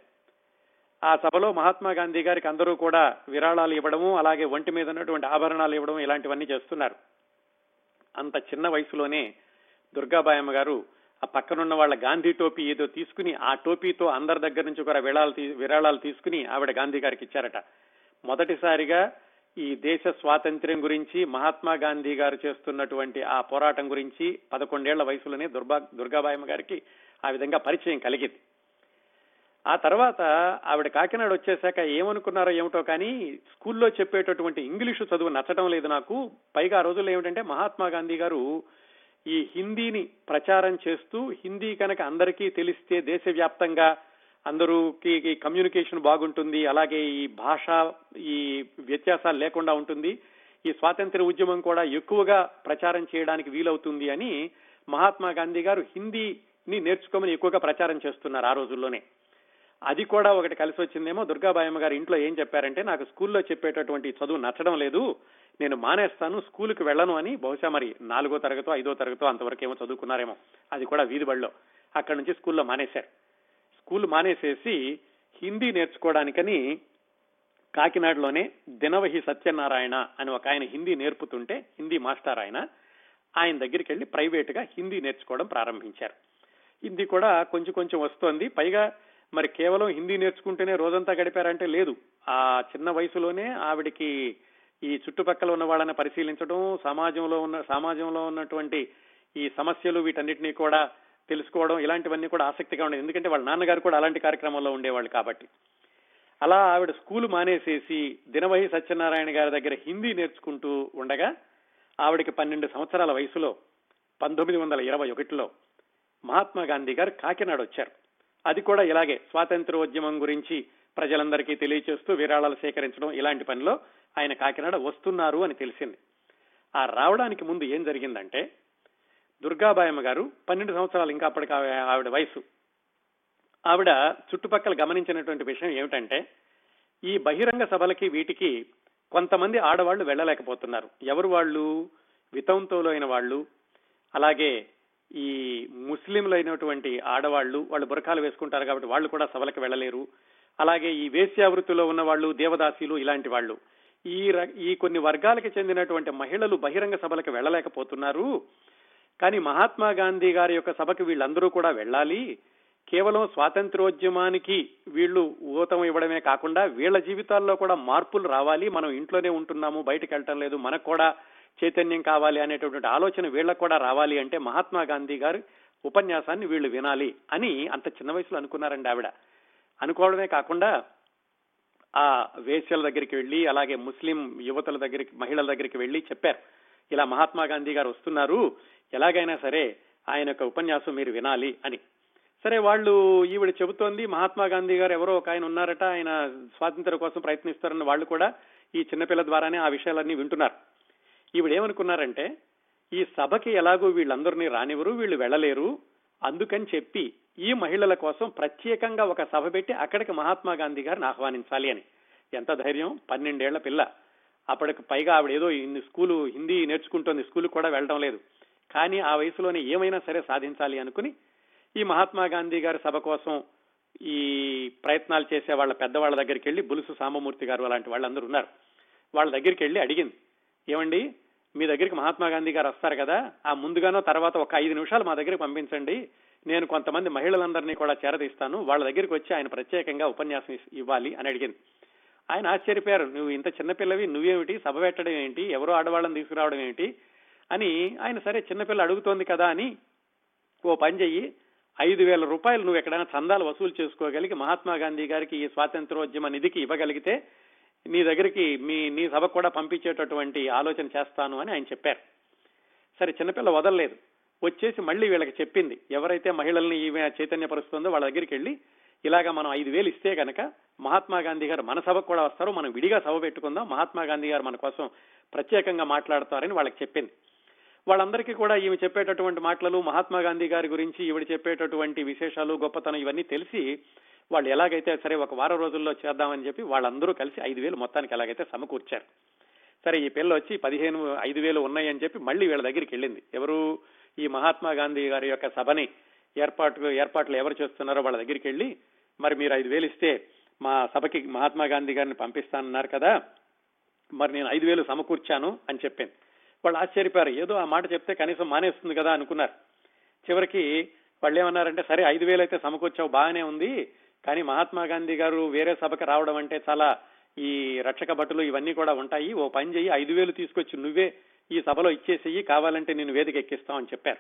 ఆ సభలో మహాత్మా గాంధీ గారికి అందరూ కూడా విరాళాలు ఇవ్వడము అలాగే ఒంటి మీద ఉన్నటువంటి ఆభరణాలు ఇవ్వడం ఇలాంటివన్నీ చేస్తున్నారు. అంత చిన్న వయసులోనే దుర్గాబాయమ్మ గారు ఆ పక్కనున్న వాళ్ళ గాంధీ టోపీ ఏదో తీసుకుని ఆ టోపీతో అందరి దగ్గర నుంచి కూడా విరాళాలు విరాళాలు తీసుకుని ఆవిడ గాంధీ గారికి ఇచ్చారట. మొదటిసారిగా ఈ దేశ స్వాతంత్ర్యం గురించి మహాత్మా గాంధీ గారు చేస్తున్నటువంటి ఆ పోరాటం గురించి పదకొండేళ్ళ వయసులోనే దుర్గా దుర్గాబాయమ్మ గారికి ఆ విధంగా పరిచయం కలిగింది. ఆ తర్వాత ఆవిడ కాకినాడ వచ్చేసాక ఏమనుకున్నారో ఏమిటో కానీ స్కూల్లో చెప్పేటటువంటి ఇంగ్లీషు చదువు నచ్చడం లేదు నాకు. పైగా ఆ రోజుల్లో ఏమిటంటే మహాత్మా గాంధీ గారు ఈ హిందీని ప్రచారం చేస్తూ హిందీ కనుక అందరికీ తెలిస్తే దేశవ్యాప్తంగా అందరూకి కమ్యూనికేషన్ బాగుంటుంది అలాగే ఈ భాష ఈ వ్యత్యాసాలు లేకుండా ఉంటుంది. ఈ స్వాతంత్ర ఉద్యమం కూడా ఎక్కువగా ప్రచారం చేయడానికి వీలవుతుంది అని మహాత్మా గాంధీ గారు హిందీని నేర్చుకోమని ఎక్కువగా ప్రచారం చేస్తున్నారు ఆ రోజుల్లోనే. అది కూడా ఒకటి కలిసి వచ్చిందేమో దుర్గాబాయమ్మ గారు ఇంట్లో ఏం చెప్పారంటే నాకు స్కూల్లో చెప్పేటటువంటి చదువు నచ్చడం లేదు నేను మానేస్తాను స్కూల్కి వెళ్ళను అని బహుశా మరి నాలుగో తరగతో ఐదో తరగతో అంతవరకు ఏమో చదువుకున్నారేమో. అది కూడా వీధి బడిలో. అక్కడి నుంచి స్కూల్లో మానేశారు. స్కూల్ మానేసేసి హిందీ నేర్చుకోవడానికని కాకినాడలోనే దినవహి సత్యనారాయణ అని ఒక ఆయన హిందీ నేర్పుతుంటే హిందీ మాస్టర్ ఆయన ఆయన దగ్గరికి వెళ్ళి ప్రైవేట్గా హిందీ నేర్చుకోవడం ప్రారంభించారు. హిందీ కూడా కొంచెం కొంచెం వస్తోంది. పైగా మరి కేవలం హిందీ నేర్చుకుంటేనే రోజంతా గడిపారంటే లేదు. ఆ చిన్న వయసులోనే ఆవిడికి ఈ చుట్టుపక్కల ఉన్న వాళ్ళని పరిశీలించడం సమాజంలో ఉన్న సమాజంలో ఉన్నటువంటి ఈ సమస్యలు వీటన్నిటినీ కూడా తెలుసుకోవడం ఇలాంటివన్నీ కూడా ఆసక్తిగా ఉండేది ఎందుకంటే వాళ్ళ నాన్నగారు కూడా అలాంటి కార్యక్రమంలో ఉండేవాళ్ళు కాబట్టి. అలా ఆవిడ స్కూల్ మానేసేసి దినవహి సత్యనారాయణ గారి దగ్గర హిందీ నేర్చుకుంటూ ఉండగా ఆవిడకి పన్నెండు సంవత్సరాల వయసులో పంతొమ్మిది వందల ఇరవై ఒకటిలో మహాత్మా గాంధీ గారు కాకినాడ వచ్చారు. అది కూడా ఇలాగే స్వాతంత్రోద్యమం గురించి ప్రజలందరికీ తెలియచేస్తూ విరాళాలు సేకరించడం ఇలాంటి పనిలో ఆయన కాకినాడ వస్తున్నారు అని తెలిసింది. ఆ రావడానికి ముందు ఏం జరిగిందంటే దుర్గాబాయమ్మ గారు పన్నెండు సంవత్సరాలు ఇంకా అప్పటికి ఆవిడ వయసు. ఆవిడ చుట్టుపక్కల గమనించినటువంటి విషయం ఏమిటంటే ఈ బహిరంగ సభలకి వీటికి కొంతమంది ఆడవాళ్ళు వెళ్ళలేకపోతున్నారు. ఎవరు వాళ్ళు? వితంతువులైన వాళ్ళు. అలాగే ఈ ముస్లింలైనటువంటి ఆడవాళ్ళు వాళ్ళు బురకాలు వేసుకుంటారు కాబట్టి వాళ్ళు కూడా సభలకు వెళ్ళలేరు. అలాగే ఈ వేశ్యావృత్తిలో ఉన్న వాళ్ళు దేవదాసీలు ఇలాంటి వాళ్ళు. ఈ ఈ కొన్ని వర్గాలకు చెందినటువంటి మహిళలు బహిరంగ సభలకు వెళ్ళలేకపోతున్నారు. కానీ మహాత్మా గాంధీ గారి యొక్క సభకు వీళ్ళందరూ కూడా వెళ్ళాలి. కేవలం స్వాతంత్రోద్యమానికి వీళ్ళు ఊతం ఇవ్వడమే కాకుండా వీళ్ళ జీవితాల్లో కూడా మార్పులు రావాలి. మనం ఇంట్లోనే ఉంటున్నాము బయటకు వెళ్ళటం లేదు మనకు కూడా చైతన్యం కావాలి అనేటటువంటి ఆలోచన వీళ్ళకు కూడా రావాలి అంటే మహాత్మా గాంధీ గారి ఉపన్యాసాన్ని వీళ్ళు వినాలి అని అంత చిన్న వయసులో అనుకున్నారండి ఆవిడ. అనుకోవడమే కాకుండా ఆ వేశ్యల దగ్గరికి వెళ్ళి అలాగే ముస్లిం యువతల దగ్గరికి మహిళల దగ్గరికి వెళ్ళి చెప్పారు. ఇలా మహాత్మా గాంధీ గారు వస్తున్నారు ఎలాగైనా సరే ఆయన యొక్క ఉపన్యాసం మీరు వినాలి అని. సరే వాళ్ళు ఈవిడ చెబుతోంది మహాత్మా గాంధీ గారు ఎవరో ఒక ఆయన ఉన్నారట ఆయన స్వాతంత్ర్యం కోసం ప్రయత్నిస్తారని వాళ్ళు కూడా ఈ చిన్నపిల్ల ద్వారానే ఆ విషయాలన్నీ వింటున్నారు. ఈవిడ ఏమనుకున్నారంటే ఈ సభకి ఎలాగో వీళ్ళందరినీ రానివ్వరు వీళ్ళు వెళ్ళలేరు అందుకని చెప్పి ఈ మహిళల కోసం ప్రత్యేకంగా ఒక సభ పెట్టి అక్కడికి మహాత్మా గాంధీ గారిని ఆహ్వానించాలి అని. ఎంత ధైర్యం? పన్నెండేళ్ళ పిల్ల. అప్పటికి పైగా ఆవిడ ఏదో ఇన్ని స్కూలు హిందీ నేర్చుకుంటోంది స్కూల్ కూడా వెళ్ళడం లేదు. కానీ ఆ వయసులోనే ఏమైనా సరే సాధించాలి అనుకుని ఈ మహాత్మా గాంధీ గారి సభ కోసం ఈ ప్రయత్నాలు చేసే వాళ్ళ పెద్దవాళ్ళ దగ్గరికి వెళ్ళి బులుసు సాంబమూర్తి గారు అలాంటి వాళ్ళందరూ ఉన్నారు. వాళ్ళ దగ్గరికి వెళ్ళి అడిగింది. ఏమండి మీ దగ్గరికి మహాత్మా గాంధీ గారు వస్తారు కదా ఆ ముందుగానో తర్వాత ఒక ఐదు నిమిషాలు మా దగ్గరికి పంపించండి. నేను కొంతమంది మహిళలందరినీ కూడా చేరదీస్తాను. వాళ్ళ దగ్గరికి వచ్చి ఆయన ప్రత్యేకంగా ఉపన్యాసం ఇవ్వాలి అని అడిగింది. ఆయన ఆశ్చర్యపోయారు. నువ్వు ఇంత చిన్నపిల్లవి నువ్వేమిటి? సభ పెట్టడం ఏంటి? ఎవరో ఆడవాళ్ళని తీసుకురావడం ఏంటి? అని ఆయన సరే చిన్నపిల్ల అడుగుతోంది కదా అని ఓ పని చెయ్యి. ఐదు వేల రూపాయలు నువ్వు ఎక్కడైనా చందాలు వసూలు చేసుకోగలిగి మహాత్మా గాంధీ గారికి ఈ స్వాతంత్రోద్యమ నిధికి ఇవ్వగలిగితే నీ దగ్గరికి మీ నీ సభకు కూడా పంపించేటటువంటి ఆలోచన చేస్తాను అని ఆయన చెప్పారు. సరే చిన్నపిల్ల వదలలేదు. వచ్చేసి మళ్ళీ వీళ్ళకి చెప్పింది. ఎవరైతే మహిళల్ని ఈమె చైతన్యపరుస్తుందో వాళ్ళ దగ్గరికి వెళ్ళి ఇలాగా మనం ఐదు వేలు ఇస్తే కనుక మహాత్మా గాంధీ గారు మన సభకు కూడా వస్తారు. మనం విడిగా సభ పెట్టుకుందాం. మహాత్మా గాంధీ గారు మన కోసం ప్రత్యేకంగా మాట్లాడతారని వాళ్ళకి చెప్పింది. వాళ్ళందరికీ కూడా ఈమె చెప్పేటటువంటి మాటలు మహాత్మా గాంధీ గారి గురించి ఈవిడ చెప్పేటటువంటి విశేషాలు గొప్పతనం ఇవన్నీ తెలిసి వాళ్ళు ఎలాగైతే సరే ఒక వారం రోజుల్లో చేద్దామని చెప్పి వాళ్ళందరూ కలిసి ఐదు వేలు మొత్తానికి ఎలాగైతే సమకూర్చారు. సరే ఈ పిల్ల వచ్చి పదిహేను ఐదు వేలు ఉన్నాయని చెప్పి మళ్ళీ వీళ్ళ దగ్గరికి వెళ్ళింది. ఎవరు? ఈ మహాత్మా గాంధీ గారి యొక్క సభని ఏర్పాటు ఏర్పాట్లు ఎవరు చేస్తున్నారో వాళ్ళ దగ్గరికి వెళ్ళి మరి మీరు ఐదు వేలు ఇస్తే మా సభకి మహాత్మా గాంధీ గారిని పంపిస్తానన్నారు కదా మరి నేను ఐదు వేలు సమకూర్చాను అని చెప్పాను. వాళ్ళు ఆశ్చర్యపోయారు. ఏదో ఆ మాట చెప్తే కనీసం మానేస్తుంది కదా అనుకున్నారు. చివరికి వాళ్ళు ఏమన్నారంటే సరే ఐదు వేలు అయితే సమకూర్చావు బాగానే ఉంది కానీ మహాత్మా గాంధీ గారు వేరే సభకి రావడం అంటే చాలా ఈ రక్షక భటులు ఇవన్నీ కూడా ఉంటాయి. ఓ పని చెయ్యి ఐదు వేలు తీసుకొచ్చి నువ్వే ఈ సభలో ఇచ్చేసేయి కావాలంటే నేను వేదిక ఎక్కిస్తామని చెప్పారు.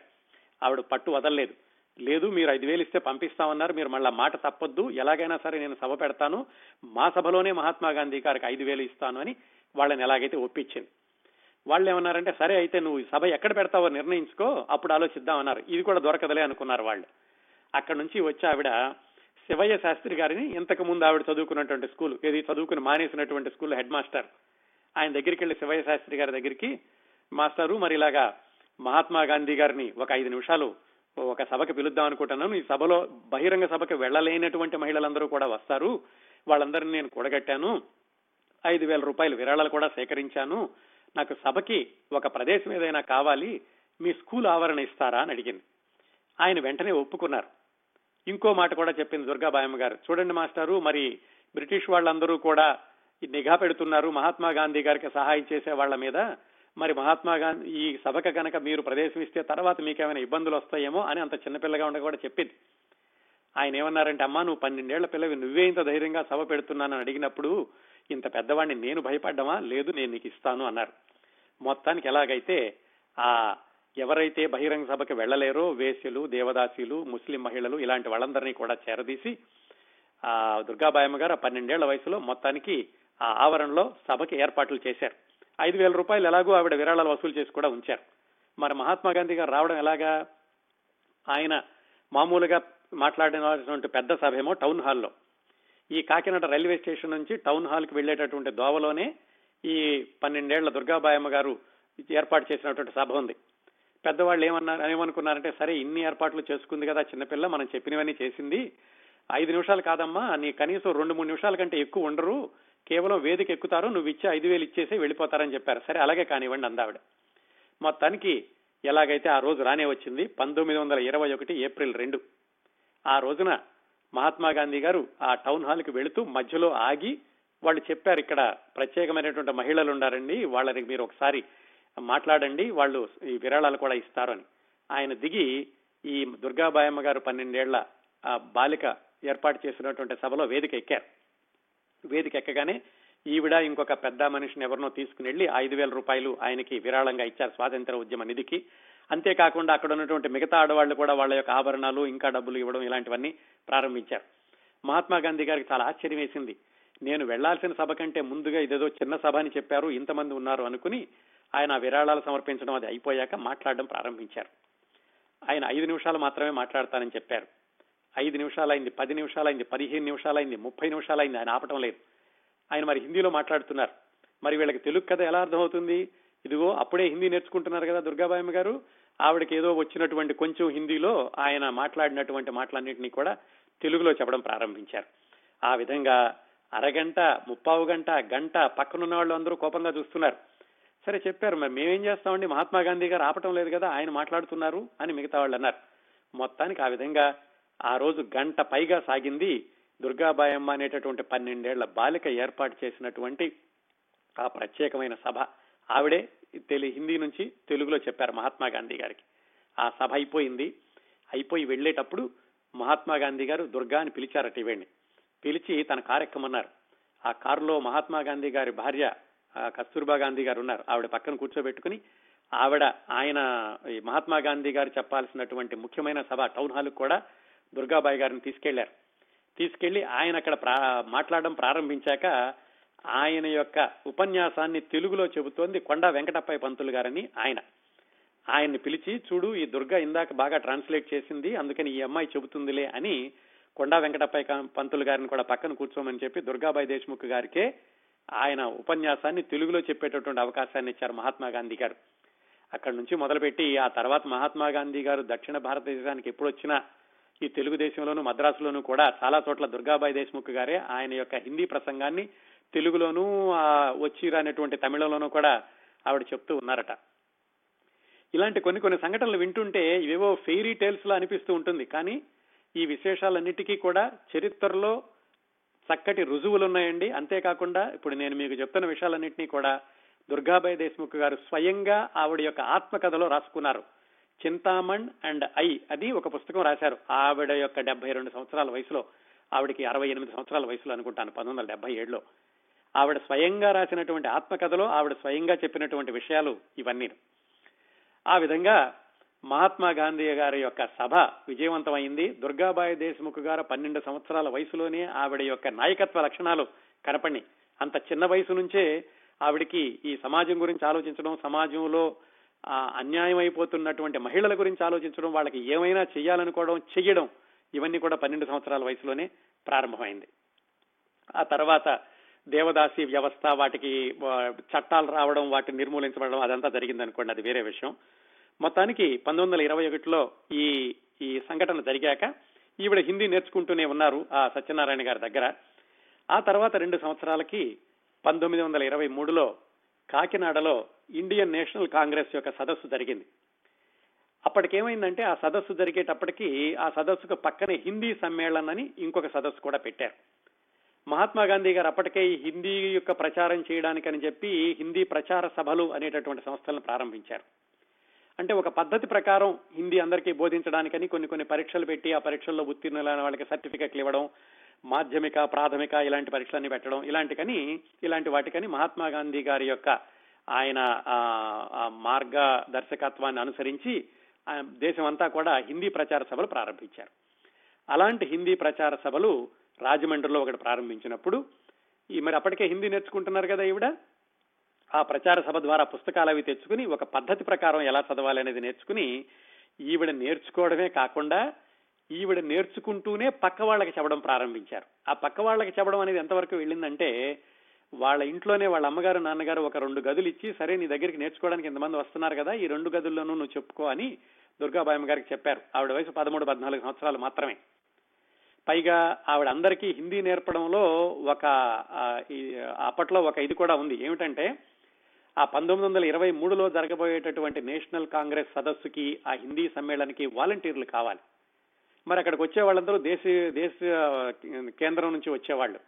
ఆవిడ పట్టు వదలలేదు. లేదు మీరు ఐదు వేలు ఇస్తే పంపిస్తామన్నారు మీరు మళ్ళా మాట తప్పొద్దు. ఎలాగైనా సరే నేను సభ పెడతాను. మా సభలోనే మహాత్మా గాంధీ గారికి ఐదు వేలు ఇస్తాను అని వాళ్ళని ఎలాగైతే ఒప్పించింది. వాళ్ళు ఏమన్నారంటే సరే అయితే నువ్వు సభ ఎక్కడ పెడతావో నిర్ణయించుకో అప్పుడు ఆలోచిద్దామన్నారు. ఇది కూడా దొరకదలే అనుకున్నారు వాళ్ళు. అక్కడ నుంచి వచ్చి ఆవిడ శివయ్య శాస్త్రి గారిని ఇంతకు ముందు ఆవిడ చదువుకున్నటువంటి స్కూల్ ఏది చదువుకుని మానేసినటువంటి స్కూల్ హెడ్ మాస్టర్ ఆయన దగ్గరికి వెళ్ళి శివయ్య శాస్త్రి గారి దగ్గరికి మాస్టరు మరి ఇలాగా మహాత్మా గాంధీ గారిని ఒక ఐదు నిమిషాలు ఒక సభకి పిలుద్దాం అనుకుంటున్నాను. ఈ సభలో బహిరంగ సభకి వెళ్ళలేనటువంటి మహిళలందరూ కూడా వస్తారు. వాళ్ళందరినీ నేను కూడగట్టాను. ఐదు వేల రూపాయలు విరాళాలు కూడా సేకరించాను. నాకు సభకి ఒక ప్రదేశం ఏదైనా కావాలి మీ స్కూల్ ఆవరణ ఇస్తారా అని అడిగింది. ఆయన వెంటనే ఒప్పుకున్నారు. ఇంకో మాట కూడా చెప్పింది దుర్గాబాయమ్మ గారు. చూడండి మాస్టారు మరి బ్రిటిష్ వాళ్ళందరూ కూడా ఈ నిఘా పెడుతున్నారు. మహాత్మా గాంధీ గారికి సహాయం చేసే వాళ్ళ మీద మరి మహాత్మా గాంధీ ఈ సభకు కనుక మీరు ప్రదేశం ఇస్తే తర్వాత మీకేమైనా ఇబ్బందులు వస్తాయేమో అని అంత చిన్నపిల్లగా ఉండ కూడా చెప్పింది. ఆయన ఏమన్నారంటే అమ్మా నువ్వు పన్నెండేళ్ళ పిల్లవి నువ్వే ఇంత ధైర్యంగా సభ పెడుతున్నానని అడిగినప్పుడు ఇంత పెద్దవాడిని నేను భయపడ్డమా? లేదు నేను నీకు ఇస్తాను అన్నారు. మొత్తానికి ఎలాగైతే ఆ ఎవరైతే బహిరంగ సభకి వెళ్ళలేరో వేశ్యలు దేవదాసీలు ముస్లిం మహిళలు ఇలాంటి వాళ్ళందరినీ కూడా చేరదీసి ఆ దుర్గాబాయమ్మ గారు పన్నెండేళ్ళ వయసులో మొత్తానికి ఆ ఆవరణలో సభకి ఏర్పాట్లు చేశారు. ఐదు వేల రూపాయలు ఎలాగో ఆవిడ విరాళాలు వసూలు చేసి కూడా ఉంచారు. మరి మహాత్మా గాంధీ గారు రావడం ఎలాగా? ఆయన మామూలుగా మాట్లాడినటువంటి పెద్ద సభ ఏమో టౌన్ హాల్లో. ఈ కాకినాడ రైల్వే స్టేషన్ నుంచి టౌన్ హాల్కి వెళ్ళేటటువంటి దోవలోనే ఈ పన్నెండేళ్ళ దుర్గాబాయమ్మ గారు ఏర్పాటు చేసినటువంటి సభ ఉంది. పెద్దవాళ్ళు ఏమన్నారు ఏమనుకున్నారంటే సరే ఇన్ని ఏర్పాట్లు చేసుకుంది కదా చిన్నపిల్ల మనం చెప్పినవన్నీ చేసింది. ఐదు నిమిషాలు కాదమ్మా నీ కనీసం రెండు మూడు నిమిషాల కంటే ఎక్కువ ఉండరు. కేవలం వేదిక ఎక్కుతారు నువ్వు ఇచ్చే ఐదు వేలు ఇచ్చేసి వెళ్ళిపోతారని చెప్పారు. సరే అలాగే కానివ్వండి అందావిడ. మొత్తానికి ఎలాగైతే ఆ రోజు రానే వచ్చింది పంతొమ్మిది వందల ఇరవై ఒకటి ఏప్రిల్ రెండు. ఆ రోజున మహాత్మా గాంధీ గారు ఆ టౌన్ హాల్కి వెళుతూ మధ్యలో ఆగి వాళ్ళు చెప్పారు ఇక్కడ ప్రత్యేకమైనటువంటి మహిళలు ఉండారండి వాళ్ళని మీరు ఒకసారి మాట్లాడండి వాళ్ళు ఈ విరాళాలు కూడా ఇస్తారు అని. ఆయన దిగి ఈ దుర్గాబాయమ్మ గారు పన్నెండేళ్ళ ఆ బాలిక ఏర్పాటు చేసినటువంటి సభలో వేదిక ఎక్కారు. వేదిక ఎక్కగానే ఈవిడ ఇంకొక పెద్ద మనిషిని ఎవరినో తీసుకుని వెళ్ళి ఐదు వేల రూపాయలు ఆయనకి విరాళంగా ఇచ్చారు స్వాతంత్ర ఉద్యమ నిధికి. అంతేకాకుండా అక్కడ ఉన్నటువంటి మిగతా ఆడవాళ్ళు కూడా వాళ్ళ యొక్క ఆభరణాలు ఇంకా డబ్బులు ఇవ్వడం ఇలాంటివన్నీ ప్రారంభించారు. మహాత్మా గాంధీ గారికి చాలా ఆశ్చర్యం వేసింది. నేను వెళ్ళాల్సిన సభ కంటే ముందుగా ఇదేదో చిన్న సభ అని చెప్పారు ఇంతమంది ఉన్నారు అనుకుని ఆయన విరాళాలు సమర్పించడం అది అయిపోయాక మాట్లాడడం ప్రారంభించారు. ఆయన ఐదు నిమిషాలు మాత్రమే మాట్లాడతానని చెప్పారు. ఐదు నిమిషాలైంది పది నిమిషాలైంది పదిహేను నిమిషాలైంది ముప్పై నిమిషాలైంది ఆయన ఆపటం లేదు. ఆయన మరి హిందీలో మాట్లాడుతున్నారు. మరి వీళ్ళకి తెలుగు కథ ఎలా అర్థమవుతుంది? ఇదిగో అప్పుడే హిందీ నేర్చుకుంటున్నారు కదా దుర్గాబాయమ్మ గారు. ఆవిడకి ఏదో వచ్చినటువంటి కొంచెం హిందీలో ఆయన మాట్లాడినటువంటి మాటలన్నింటినీ కూడా తెలుగులో చెప్పడం ప్రారంభించారు. ఆ విధంగా అరగంట ముప్పావు గంట గంట పక్కనున్న వాళ్ళు అందరూ కోపంగా చూస్తున్నారు. సరే చెప్పారు మరి మేమేం చేస్తామండి? మహాత్మా గాంధీ గారు ఆపటం లేదు కదా ఆయన మాట్లాడుతున్నారు అని మిగతా వాళ్ళు అన్నారు. మొత్తానికి ఆ విధంగా ఆ రోజు గంట పైగా సాగింది. దుర్గాబాయమ్మ అనేటటువంటి పన్నెండేళ్ళ బాలిక ఏర్పాటు చేసినటువంటి ఆ ప్రత్యేకమైన సభ. ఆవిడే తెలి హిందీ నుంచి తెలుగులో చెప్పారు మహాత్మా గాంధీ గారికి. ఆ సభ అయిపోయింది. అయిపోయి వెళ్ళేటప్పుడు మహాత్మా గాంధీ గారు దుర్గా అని పిలిచారట ఇవేణ్ణి పిలిచి తన కార్యక్రమన్నారు ఆ కారులో మహాత్మా గాంధీ గారి భార్య కస్తూర్బా గాంధీ గారు ఉన్నారు. ఆవిడ పక్కన కూర్చోబెట్టుకుని ఆవిడ ఆయన మహాత్మా గాంధీ గారు చెప్పాల్సినటువంటి ముఖ్యమైన సభ టౌన్ హాల్ కూడా దుర్గాబాయి గారిని తీసుకెళ్ళారు. తీసుకెళ్ళి ఆయన అక్కడ మాట్లాడడం ప్రారంభించాక ఆయన యొక్క ఉపన్యాసాన్ని తెలుగులో చెబుతోంది కొండా వెంకటప్పయ్య పంతులు గారని ఆయన. ఆయన్ని పిలిచి చూడు ఈ దుర్గ ఇందాక బాగా ట్రాన్స్లేట్ చేసింది అందుకని ఈ అమ్మాయి చెబుతుందిలే అని కొండా వెంకటప్పయ్య పంతులు గారిని కూడా పక్కన కూర్చోమని చెప్పి దుర్గాబాయి దేశ్ముఖ్ గారికే ఆయన ఉపన్యాసాన్ని తెలుగులో చెప్పేటటువంటి అవకాశాన్ని ఇచ్చారు మహాత్మా గాంధీ గారు. అక్కడి నుంచి మొదలుపెట్టి ఆ తర్వాత మహాత్మా గాంధీ గారు దక్షిణ భారతదేశానికి ఎప్పుడు వచ్చినా ఈ తెలుగుదేశంలోను మద్రాసులోను కూడా చాలా చోట్ల దుర్గాబాయి దేశ్ముఖ్ గారే ఆయన యొక్క హిందీ ప్రసంగాన్ని తెలుగులోను వచ్చిరనేటువంటి తమిళంలోనూ కూడా ఆవిడ చెప్తూ ఉన్నారట. ఇలాంటి కొన్ని కొన్ని సంఘటనలు వింటుంటే ఇవేవో ఫెయిరీ టేల్స్ లా అనిపిస్తూ ఉంటుంది. కానీ ఈ విశేషాలన్నిటికీ కూడా చరిత్రలో చక్కటి రుజువులు ఉన్నాయండి అంతేకాకుండా ఇప్పుడు నేను మీకు చెప్తున్న విషయాలన్నింటినీ కూడా దుర్గాబాయి దేశ్ముఖ్ గారు స్వయంగా ఆవిడ యొక్క ఆత్మకథలో రాసుకున్నారు. చింతామణ్ అండ్ ఐ అది ఒక పుస్తకం రాశారు. ఆవిడ యొక్క డెబ్బై రెండు సంవత్సరాల వయసులో ఆవిడకి అరవై ఎనిమిది సంవత్సరాల వయసులో అనుకుంటాను పంతొమ్మిది వందల డెబ్బై ఏడులో. ఆవిడ స్వయంగా రాసినటువంటి ఆత్మకథలో ఆవిడ స్వయంగా చెప్పినటువంటి విషయాలు ఇవన్నీ. ఆ విధంగా మహాత్మా గాంధీ గారి యొక్క సభ విజయవంతమైంది. దుర్గాబాయి దేశముఖ్ గారు పన్నెండు సంవత్సరాల వయసులోనే ఆవిడ యొక్క నాయకత్వ లక్షణాలు కనపడి అంత చిన్న వయసు నుంచే ఆవిడికి ఈ సమాజం గురించి ఆలోచించడం సమాజంలో అన్యాయం అయిపోతున్నటువంటి మహిళల గురించి ఆలోచించడం వాళ్ళకి ఏమైనా చేయాలనుకోవడం చెయ్యడం ఇవన్నీ కూడా పన్నెండు సంవత్సరాల వయసులోనే ప్రారంభమైంది. ఆ తర్వాత దేవదాసి వ్యవస్థ వాటికి చట్టాలు రావడం వాటిని నిర్మూలించబడడం అదంతా జరిగింది అనుకోండి అది వేరే విషయం. మొత్తానికి పంతొమ్మిది వందల ఇరవై ఒకటిలో ఈ ఈ సంఘటన జరిగాక ఈవిడ హిందీ నేర్చుకుంటూనే ఉన్నారు ఆ సత్యనారాయణ గారి దగ్గర. ఆ తర్వాత రెండు సంవత్సరాలకి పంతొమ్మిది వందల ఇరవై మూడులో కాకినాడలో ఇండియన్ నేషనల్ కాంగ్రెస్ యొక్క సదస్సు జరిగింది. అప్పటికేమైందంటే ఆ సదస్సు జరిగేటప్పటికి ఆ సదస్సుకు పక్కనే హిందీ సమ్మేళనని ఇంకొక సదస్సు కూడా పెట్టారు. మహాత్మా గాంధీ గారు అప్పటికే ఈ హిందీ యొక్క ప్రచారం చేయడానికని చెప్పి హిందీ ప్రచార సభలు అనేటటువంటి సంస్థలను ప్రారంభించారు. అంటే ఒక పద్ధతి ప్రకారం హిందీ అందరికీ బోధించడానికని కొన్ని కొన్ని పరీక్షలు పెట్టి ఆ పరీక్షల్లో ఉత్తీర్ణులైన వాళ్ళకి సర్టిఫికెట్లు ఇవ్వడం మాధ్యమిక ప్రాథమిక ఇలాంటి పరీక్షలన్నీ పెట్టడం ఇలాంటికని ఇలాంటి వాటికని మహాత్మా గాంధీ గారి యొక్క ఆయన మార్గ దర్శకత్వాన్ని అనుసరించి దేశం అంతా కూడా హిందీ ప్రచార సభలు ప్రారంభించారు. అలాంటి హిందీ ప్రచార సభలు రాజమండ్రిలో ఒకటి ప్రారంభించినప్పుడు ఈ మరి అప్పటికే హిందీ నేర్చుకుంటున్నారు కదా ఈవిడ? ఆ ప్రచార సభ ద్వారా పుస్తకాలు అవి తెచ్చుకుని ఒక పద్ధతి ప్రకారం ఎలా చదవాలి అనేది నేర్చుకుని ఈవిడ నేర్చుకోవడమే కాకుండా ఈవిడ నేర్చుకుంటూనే పక్క వాళ్ళకి చెప్పడం ప్రారంభించారు. ఆ పక్క వాళ్ళకి చెప్పడం అనేది ఎంతవరకు వెళ్ళిందంటే వాళ్ళ ఇంట్లోనే వాళ్ళ అమ్మగారు నాన్నగారు ఒక రెండు గదులు ఇచ్చి సరే నీ దగ్గరికి నేర్చుకోవడానికి ఇంతమంది వస్తున్నారు కదా ఈ రెండు గదుల్లోనూ నువ్వు చెప్పుకో అని దుర్గాబాయమ్మ గారికి చెప్పారు. ఆవిడ వయసు పదమూడు పద్నాలుగు సంవత్సరాలు మాత్రమే. పైగా ఆవిడ అందరికీ హిందీ నేర్పడంలో ఒక అప్పట్లో ఒక ఇది కూడా ఉంది. ఏమిటంటే ఆ పంతొమ్మిది వందల ఇరవై మూడులో జరగబోయేటటువంటి నేషనల్ కాంగ్రెస్ సదస్సుకి ఆ హిందీ సమ్మేళనకి వాలంటీర్లు కావాలి. మరి అక్కడికి వచ్చే వాళ్ళందరూ దేశ దేశ కేంద్రం నుంచి వచ్చేవాళ్ళు.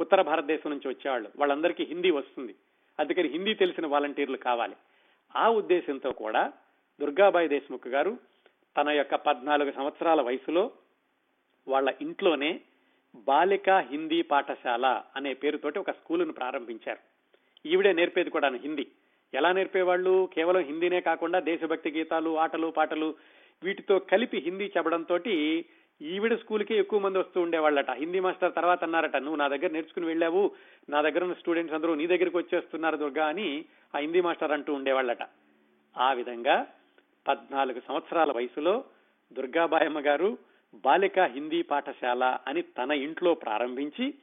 ఉత్తర భారతదేశం నుంచి వచ్చేవాళ్ళు. వాళ్ళందరికీ హిందీ వస్తుంది. అందుకని హిందీ తెలిసిన వాలంటీర్లు కావాలి. ఆ ఉద్దేశంతో కూడా దుర్గాబాయి దేశ్ముఖ్ గారు తన యొక్క పద్నాలుగు సంవత్సరాల వయసులో వాళ్ళ ఇంట్లోనే బాలిక హిందీ పాఠశాల అనే పేరుతోటి ఒక స్కూలును ప్రారంభించారు. ఈవిడే నేర్పేది కూడా హిందీ. ఎలా నేర్పేవాళ్ళు? కేవలం హిందీనే కాకుండా దేశభక్తి గీతాలు ఆటలు పాటలు వీటితో కలిపి హిందీ చెప్పడంతో ఈవిడ స్కూల్కి ఎక్కువ మంది వస్తూ ఉండేవాళ్ళట. హిందీ మాస్టర్ తర్వాత అన్నారట నువ్వు నా దగ్గర నేర్చుకుని వెళ్ళావు నా దగ్గర ఉన్న స్టూడెంట్స్ అందరూ నీ దగ్గరికి వచ్చేస్తున్నారు దుర్గా అని ఆ హిందీ మాస్టర్ అంటూ ఉండేవాళ్ళట. ఆ విధంగా పద్నాలుగు సంవత్సరాల వయసులో దుర్గాబాయమ్మ గారు బాలిక హిందీ పాఠశాల అని తన ఇంట్లో ప్రారంభించి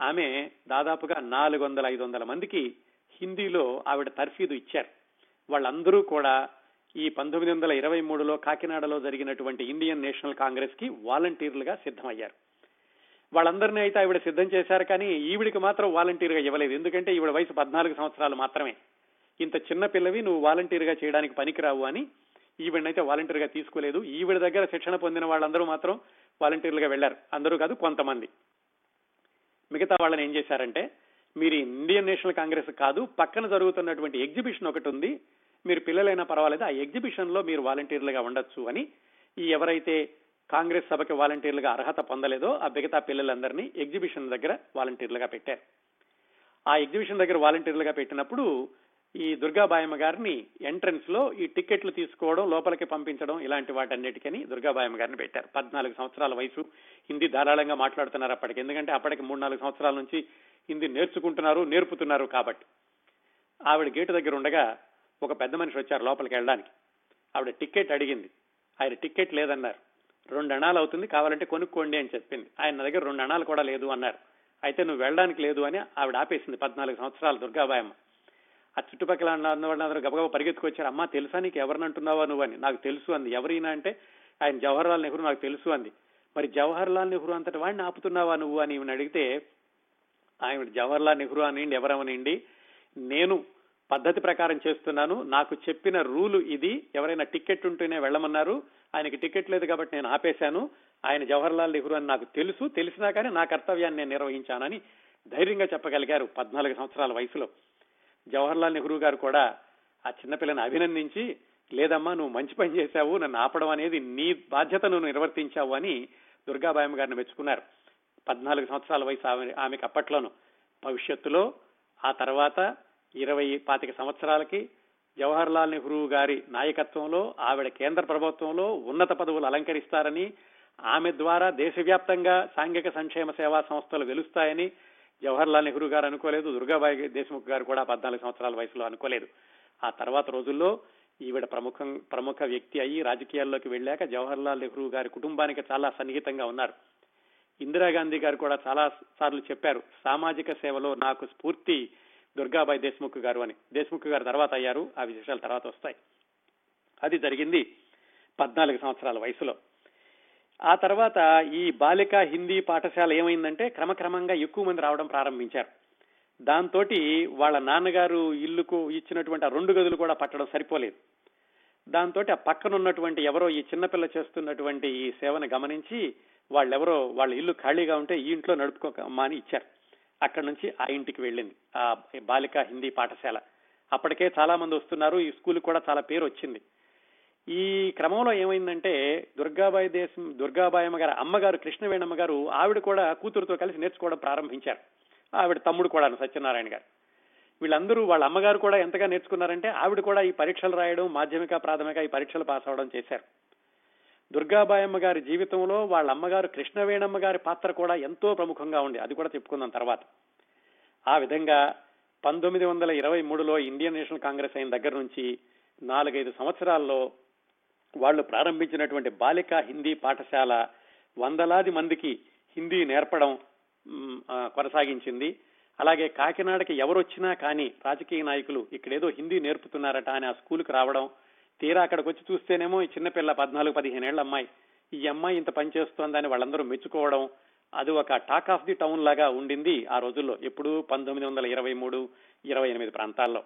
ఆమె దాదాపుగా నాలుగు వందల ఐదు వందల మందికి హిందీలో ఆవిడ తర్ఫీదు ఇచ్చారు. వాళ్ళందరూ కూడా ఈ పంతొమ్మిది వందల ఇరవై మూడులో కాకినాడలో జరిగినటువంటి ఇండియన్ నేషనల్ కాంగ్రెస్కి వాలంటీర్లుగా సిద్ధమయ్యారు. వాళ్ళందరినీ అయితే ఆవిడ సిద్ధం చేశారు కానీ ఈవిడికి మాత్రం వాలంటీర్గా ఇవ్వలేదు. ఎందుకంటే ఈవిడ వయసు పద్నాలుగు సంవత్సరాలు మాత్రమే. ఇంత చిన్న పిల్లవి నువ్వు వాలంటీర్గా చేయడానికి పనికిరావు అని ఈవిడనైతే వాలంటీర్గా తీసుకోలేదు. ఈవిడ దగ్గర శిక్షణ పొందిన వాళ్ళందరూ మాత్రం వాలంటీర్లుగా వెళ్ళారు అందరూ కాదు కొంతమంది. మిగతా వాళ్ళని ఏం చేశారంటే మీరు ఇండియన్ నేషనల్ కాంగ్రెస్ కాదు పక్కన జరుగుతున్నటువంటి ఎగ్జిబిషన్ ఒకటి ఉంది. మీరు పిల్లలైనా పర్వాలేదు? ఆ ఎగ్జిబిషన్లో మీరు వాలంటీర్లుగా ఉండొచ్చు అని ఈ ఎవరైతే కాంగ్రెస్ సభకి వాలంటీర్లుగా అర్హత పొందలేదో ఆ మిగతా పిల్లలందరినీ ఎగ్జిబిషన్ దగ్గర వాలంటీర్లుగా పెట్టారు. ఆ ఎగ్జిబిషన్ దగ్గర వాలంటీర్లుగా పెట్టినప్పుడు ఈ దుర్గాబాయమ్మ గారిని ఎంట్రన్స్లో ఈ టికెట్లు తీసుకోవడం లోపలికి పంపించడం ఇలాంటి వాటన్నిటికని దుర్గాబాయమ్మ గారిని పెట్టారు. పద్నాలుగు సంవత్సరాల వయసు. హిందీ ధారాళంగా మాట్లాడుతున్నారు అప్పటికి. ఎందుకంటే అప్పటికి మూడు నాలుగు సంవత్సరాల నుంచి హిందీ నేర్చుకుంటున్నారు నేర్పుతున్నారు కాబట్టి. ఆవిడ గేటు దగ్గర ఉండగా ఒక పెద్ద మనిషి వచ్చారు లోపలికి వెళ్ళడానికి. ఆవిడ టికెట్ అడిగింది. ఆయన టికెట్ లేదన్నారు. రెండు అణాలు అవుతుంది కావాలంటే కొనుక్కోండి అని చెప్పింది. ఆయన నా దగ్గర రెండు అణాలు కూడా లేదు అన్నారు. అయితే నువ్వు వెళ్ళడానికి లేదు అని ఆవిడ ఆపేసింది పద్నాలుగు సంవత్సరాలు దుర్గాబాయమ్మ. ఆ చుట్టుపక్కల ఉన్న గబగబ గబగబా పరిగెత్తుకొచ్చారు. అమ్మా తెలుసా నీకు ఎవరిని అంటున్నావా నువ్వు? అని. నాకు తెలుసు అంది. ఎవరైనా అంటే ఆయన జవహర్లాల్ నెహ్రూ నాకు తెలుసు అంది. మరి జవహర్లాల్ నెహ్రూ అంతటి వాడిని ఆపుతున్నావా నువ్వు? అని ఈమెను అడిగితే ఆయన జవహర్లాల్ నెహ్రూ అనియండి ఎవరవనండి నేను పద్ధతి ప్రకారం చేస్తున్నాను. నాకు చెప్పిన రూలు ఇది. ఎవరైనా టికెట్ ఉంటేనే వెళ్ళమన్నారు. ఆయనకి టికెట్ లేదు కాబట్టి నేను ఆపేశాను. ఆయన జవహర్లాల్ నెహ్రూ అని నాకు తెలుసు. తెలిసినా కానీ నా కర్తవ్యాన్ని నేను నిర్వహించానని ధైర్యంగా చెప్పగలిగారు పద్నాలుగు సంవత్సరాల వయసులో. జవహర్లాల్ నెహ్రూ గారు కూడా ఆ చిన్నపిల్లని అభినందించి లేదమ్మా నువ్వు మంచి పని చేశావు. నన్ను ఆపడం అనేది నీ బాధ్యత నువ్వు నిర్వర్తించావు అని దుర్గాబాయమ్మ గారిని మెచ్చుకున్నారు. పద్నాలుగు సంవత్సరాల వయసు ఆమె ఆమెకు అప్పట్లోను. భవిష్యత్తులో ఆ తర్వాత ఇరవై పాతిక సంవత్సరాలకి జవహర్లాల్ నెహ్రూ గారి నాయకత్వంలో ఆవిడ కేంద్ర ప్రభుత్వంలో ఉన్నత పదవులు అలంకరిస్తారని ఆమె ద్వారా దేశవ్యాప్తంగా సాంఘిక సంక్షేమ సేవా సంస్థలు వెలుస్తాయని జవహర్లాల్ నెహ్రూ గారు అనుకోలేదు. దుర్గాబాయి దేశ్ముఖ్ గారు కూడా పద్నాలుగు సంవత్సరాల వయసులో అనుకోలేదు. ఆ తర్వాత రోజుల్లో ఈవిడ ప్రముఖం ప్రముఖ వ్యక్తి అయ్యి రాజకీయాల్లోకి వెళ్ళాక జవహర్లాల్ నెహ్రూ గారి కుటుంబానికి చాలా సన్నిహితంగా ఉన్నారు. ఇందిరాగాంధీ గారు కూడా చాలా సార్లు చెప్పారు సామాజిక సేవలో నాకు స్ఫూర్తి దుర్గాబాయి దేశ్ముఖ్ గారు అని. దేశ్ముఖ్ గారు తర్వాత అయ్యారు ఆ విశేషాలు తర్వాత వస్తాయి. అది జరిగింది పద్నాలుగు సంవత్సరాల వయసులో. ఆ తర్వాత ఈ బాలిక హిందీ పాఠశాల ఏమైందంటే క్రమక్రమంగా ఎక్కువ మంది రావడం ప్రారంభించారు. దాంతో వాళ్ళ నాన్నగారు ఇల్లుకు ఇచ్చినటువంటి ఆ రెండు గదులు కూడా పట్టడం సరిపోలేదు. దాంతో ఆ పక్కన ఉన్నటువంటి ఎవరో ఈ చిన్నపిల్ల చేస్తున్నటువంటి ఈ సేవను గమనించి వాళ్ళెవరో వాళ్ళ ఇల్లు ఖాళీగా ఉంటే ఈ ఇంట్లో నడుపుకోమా అని ఇచ్చారు. అక్కడి నుంచి ఆ ఇంటికి వెళ్ళింది ఆ బాలిక హిందీ పాఠశాల. అప్పటికే చాలా మంది వస్తున్నారు ఈ స్కూల్ కూడా చాలా పేరు వచ్చింది. ఈ క్రమంలో ఏమైందంటే దుర్గాబాయి దేశం దుర్గాబాయమ్మ గారు అమ్మగారు కృష్ణవేణమ్మ గారు ఆవిడ కూడా కూతురుతో కలిసి నేర్చుకోవడం ప్రారంభించారు. ఆవిడ తమ్ముడు కూడా సత్యనారాయణ గారు. వీళ్ళందరూ వాళ్ళ అమ్మగారు కూడా ఎంతగా నేర్చుకున్నారంటే ఆవిడ కూడా ఈ పరీక్షలు రాయడం మాధ్యమిక ప్రాథమిక ఈ పరీక్షలు పాస్ అవడం చేశారు. దుర్గాబాయమ్మ గారి జీవితంలో వాళ్ళ అమ్మగారు కృష్ణవేణమ్మ గారి పాత్ర కూడా ఎంతో ప్రముఖంగా ఉంది అది కూడా చెప్పుకుందాం తర్వాత. ఆ విధంగా పంతొమ్మిది వందల ఇరవై మూడులో ఇండియన్ నేషనల్ కాంగ్రెస్ అయిన దగ్గర నుంచి నాలుగైదు సంవత్సరాల్లో వాళ్ళు ప్రారంభించినటువంటి బాలిక హిందీ పాఠశాల వందలాది మందికి హిందీ నేర్పడం కొనసాగించింది. అలాగే కాకినాడకి ఎవరొచ్చినా కానీ రాజకీయ నాయకులు ఇక్కడేదో హిందీ నేర్పుతున్నారట అని ఆ స్కూల్కి రావడం తీరా అక్కడికి వచ్చి చూస్తేనేమో ఈ చిన్నపిల్ల పద్నాలుగు పదిహేను ఏళ్ళ అమ్మాయి. ఈ అమ్మాయి ఇంత పనిచేస్తోందని వాళ్ళందరూ మెచ్చుకోవడం అది ఒక టాక్ ఆఫ్ ది టౌన్ లాగా ఉండింది ఆ రోజుల్లో ఎప్పుడు పంతొమ్మిది వందల ఇరవై మూడు ఇరవై ఎనిమిది ప్రాంతాల్లో.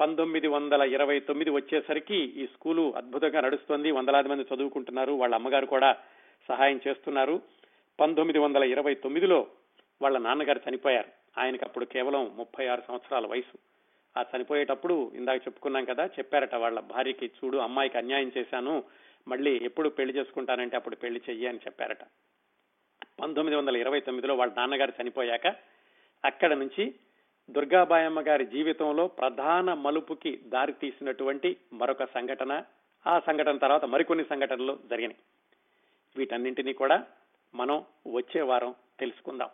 పంతొమ్మిది వందల ఇరవై తొమ్మిది వచ్చేసరికి ఈ స్కూలు అద్భుతంగా నడుస్తోంది వందలాది మంది చదువుకుంటున్నారు వాళ్ళ అమ్మగారు కూడా సహాయం చేస్తున్నారు. పంతొమ్మిది వందల ఇరవై తొమ్మిదిలో వాళ్ళ నాన్నగారు చనిపోయారు. ఆయనకు అప్పుడు కేవలం ముప్పై ఆరు సంవత్సరాల వయసు. ఆ చనిపోయేటప్పుడు ఇందాక చెప్పుకున్నాం కదా చెప్పారట వాళ్ళ భార్యకి చూడు అమ్మాయికి అన్యాయం చేశాను మళ్ళీ ఎప్పుడు పెళ్ళి చేసుకుంటానంటే అప్పుడు పెళ్ళి చెయ్యి అని చెప్పారట. పంతొమ్మిది వందల ఇరవై తొమ్మిదిలో వాళ్ళ నాన్నగారు చనిపోయాక అక్కడ నుంచి దుర్గాబాయమ్మ గారి జీవితంలో ప్రధాన మలుపుకి దారి తీసినటువంటి మరొక సంఘటన ఆ సంఘటన తర్వాత మరికొన్ని సంఘటనలు జరిగినాయి. వీటన్నింటినీ కూడా మనం వచ్చే వారం తెలుసుకుందాం.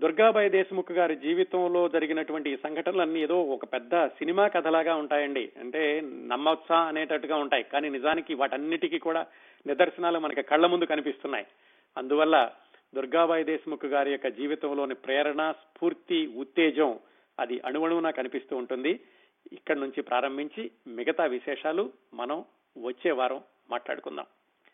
దుర్గాబాయి దేశముఖ్ గారి జీవితంలో జరిగినటువంటి ఈ సంఘటనలన్నీ ఏదో ఒక పెద్ద సినిమా కథలాగా ఉంటాయండి. అంటే నమ్మొచ్చా అనేటట్టుగా ఉంటాయి. కానీ నిజానికి వాటన్నిటికీ కూడా నిదర్శనాలు మనకి కళ్ళ ముందు కనిపిస్తున్నాయి. అందువల్ల దుర్గాబాయి దేశముఖ్ గారి యొక్క జీవితంలోని ప్రేరణ స్ఫూర్తి ఉత్తేజం అది అణువణువున కనిపిస్తూ ఉంటుంది. ఇక్కడి నుంచి ప్రారంభించి మిగతా విశేషాలు మనం వచ్చే వారం మాట్లాడుకుందాం.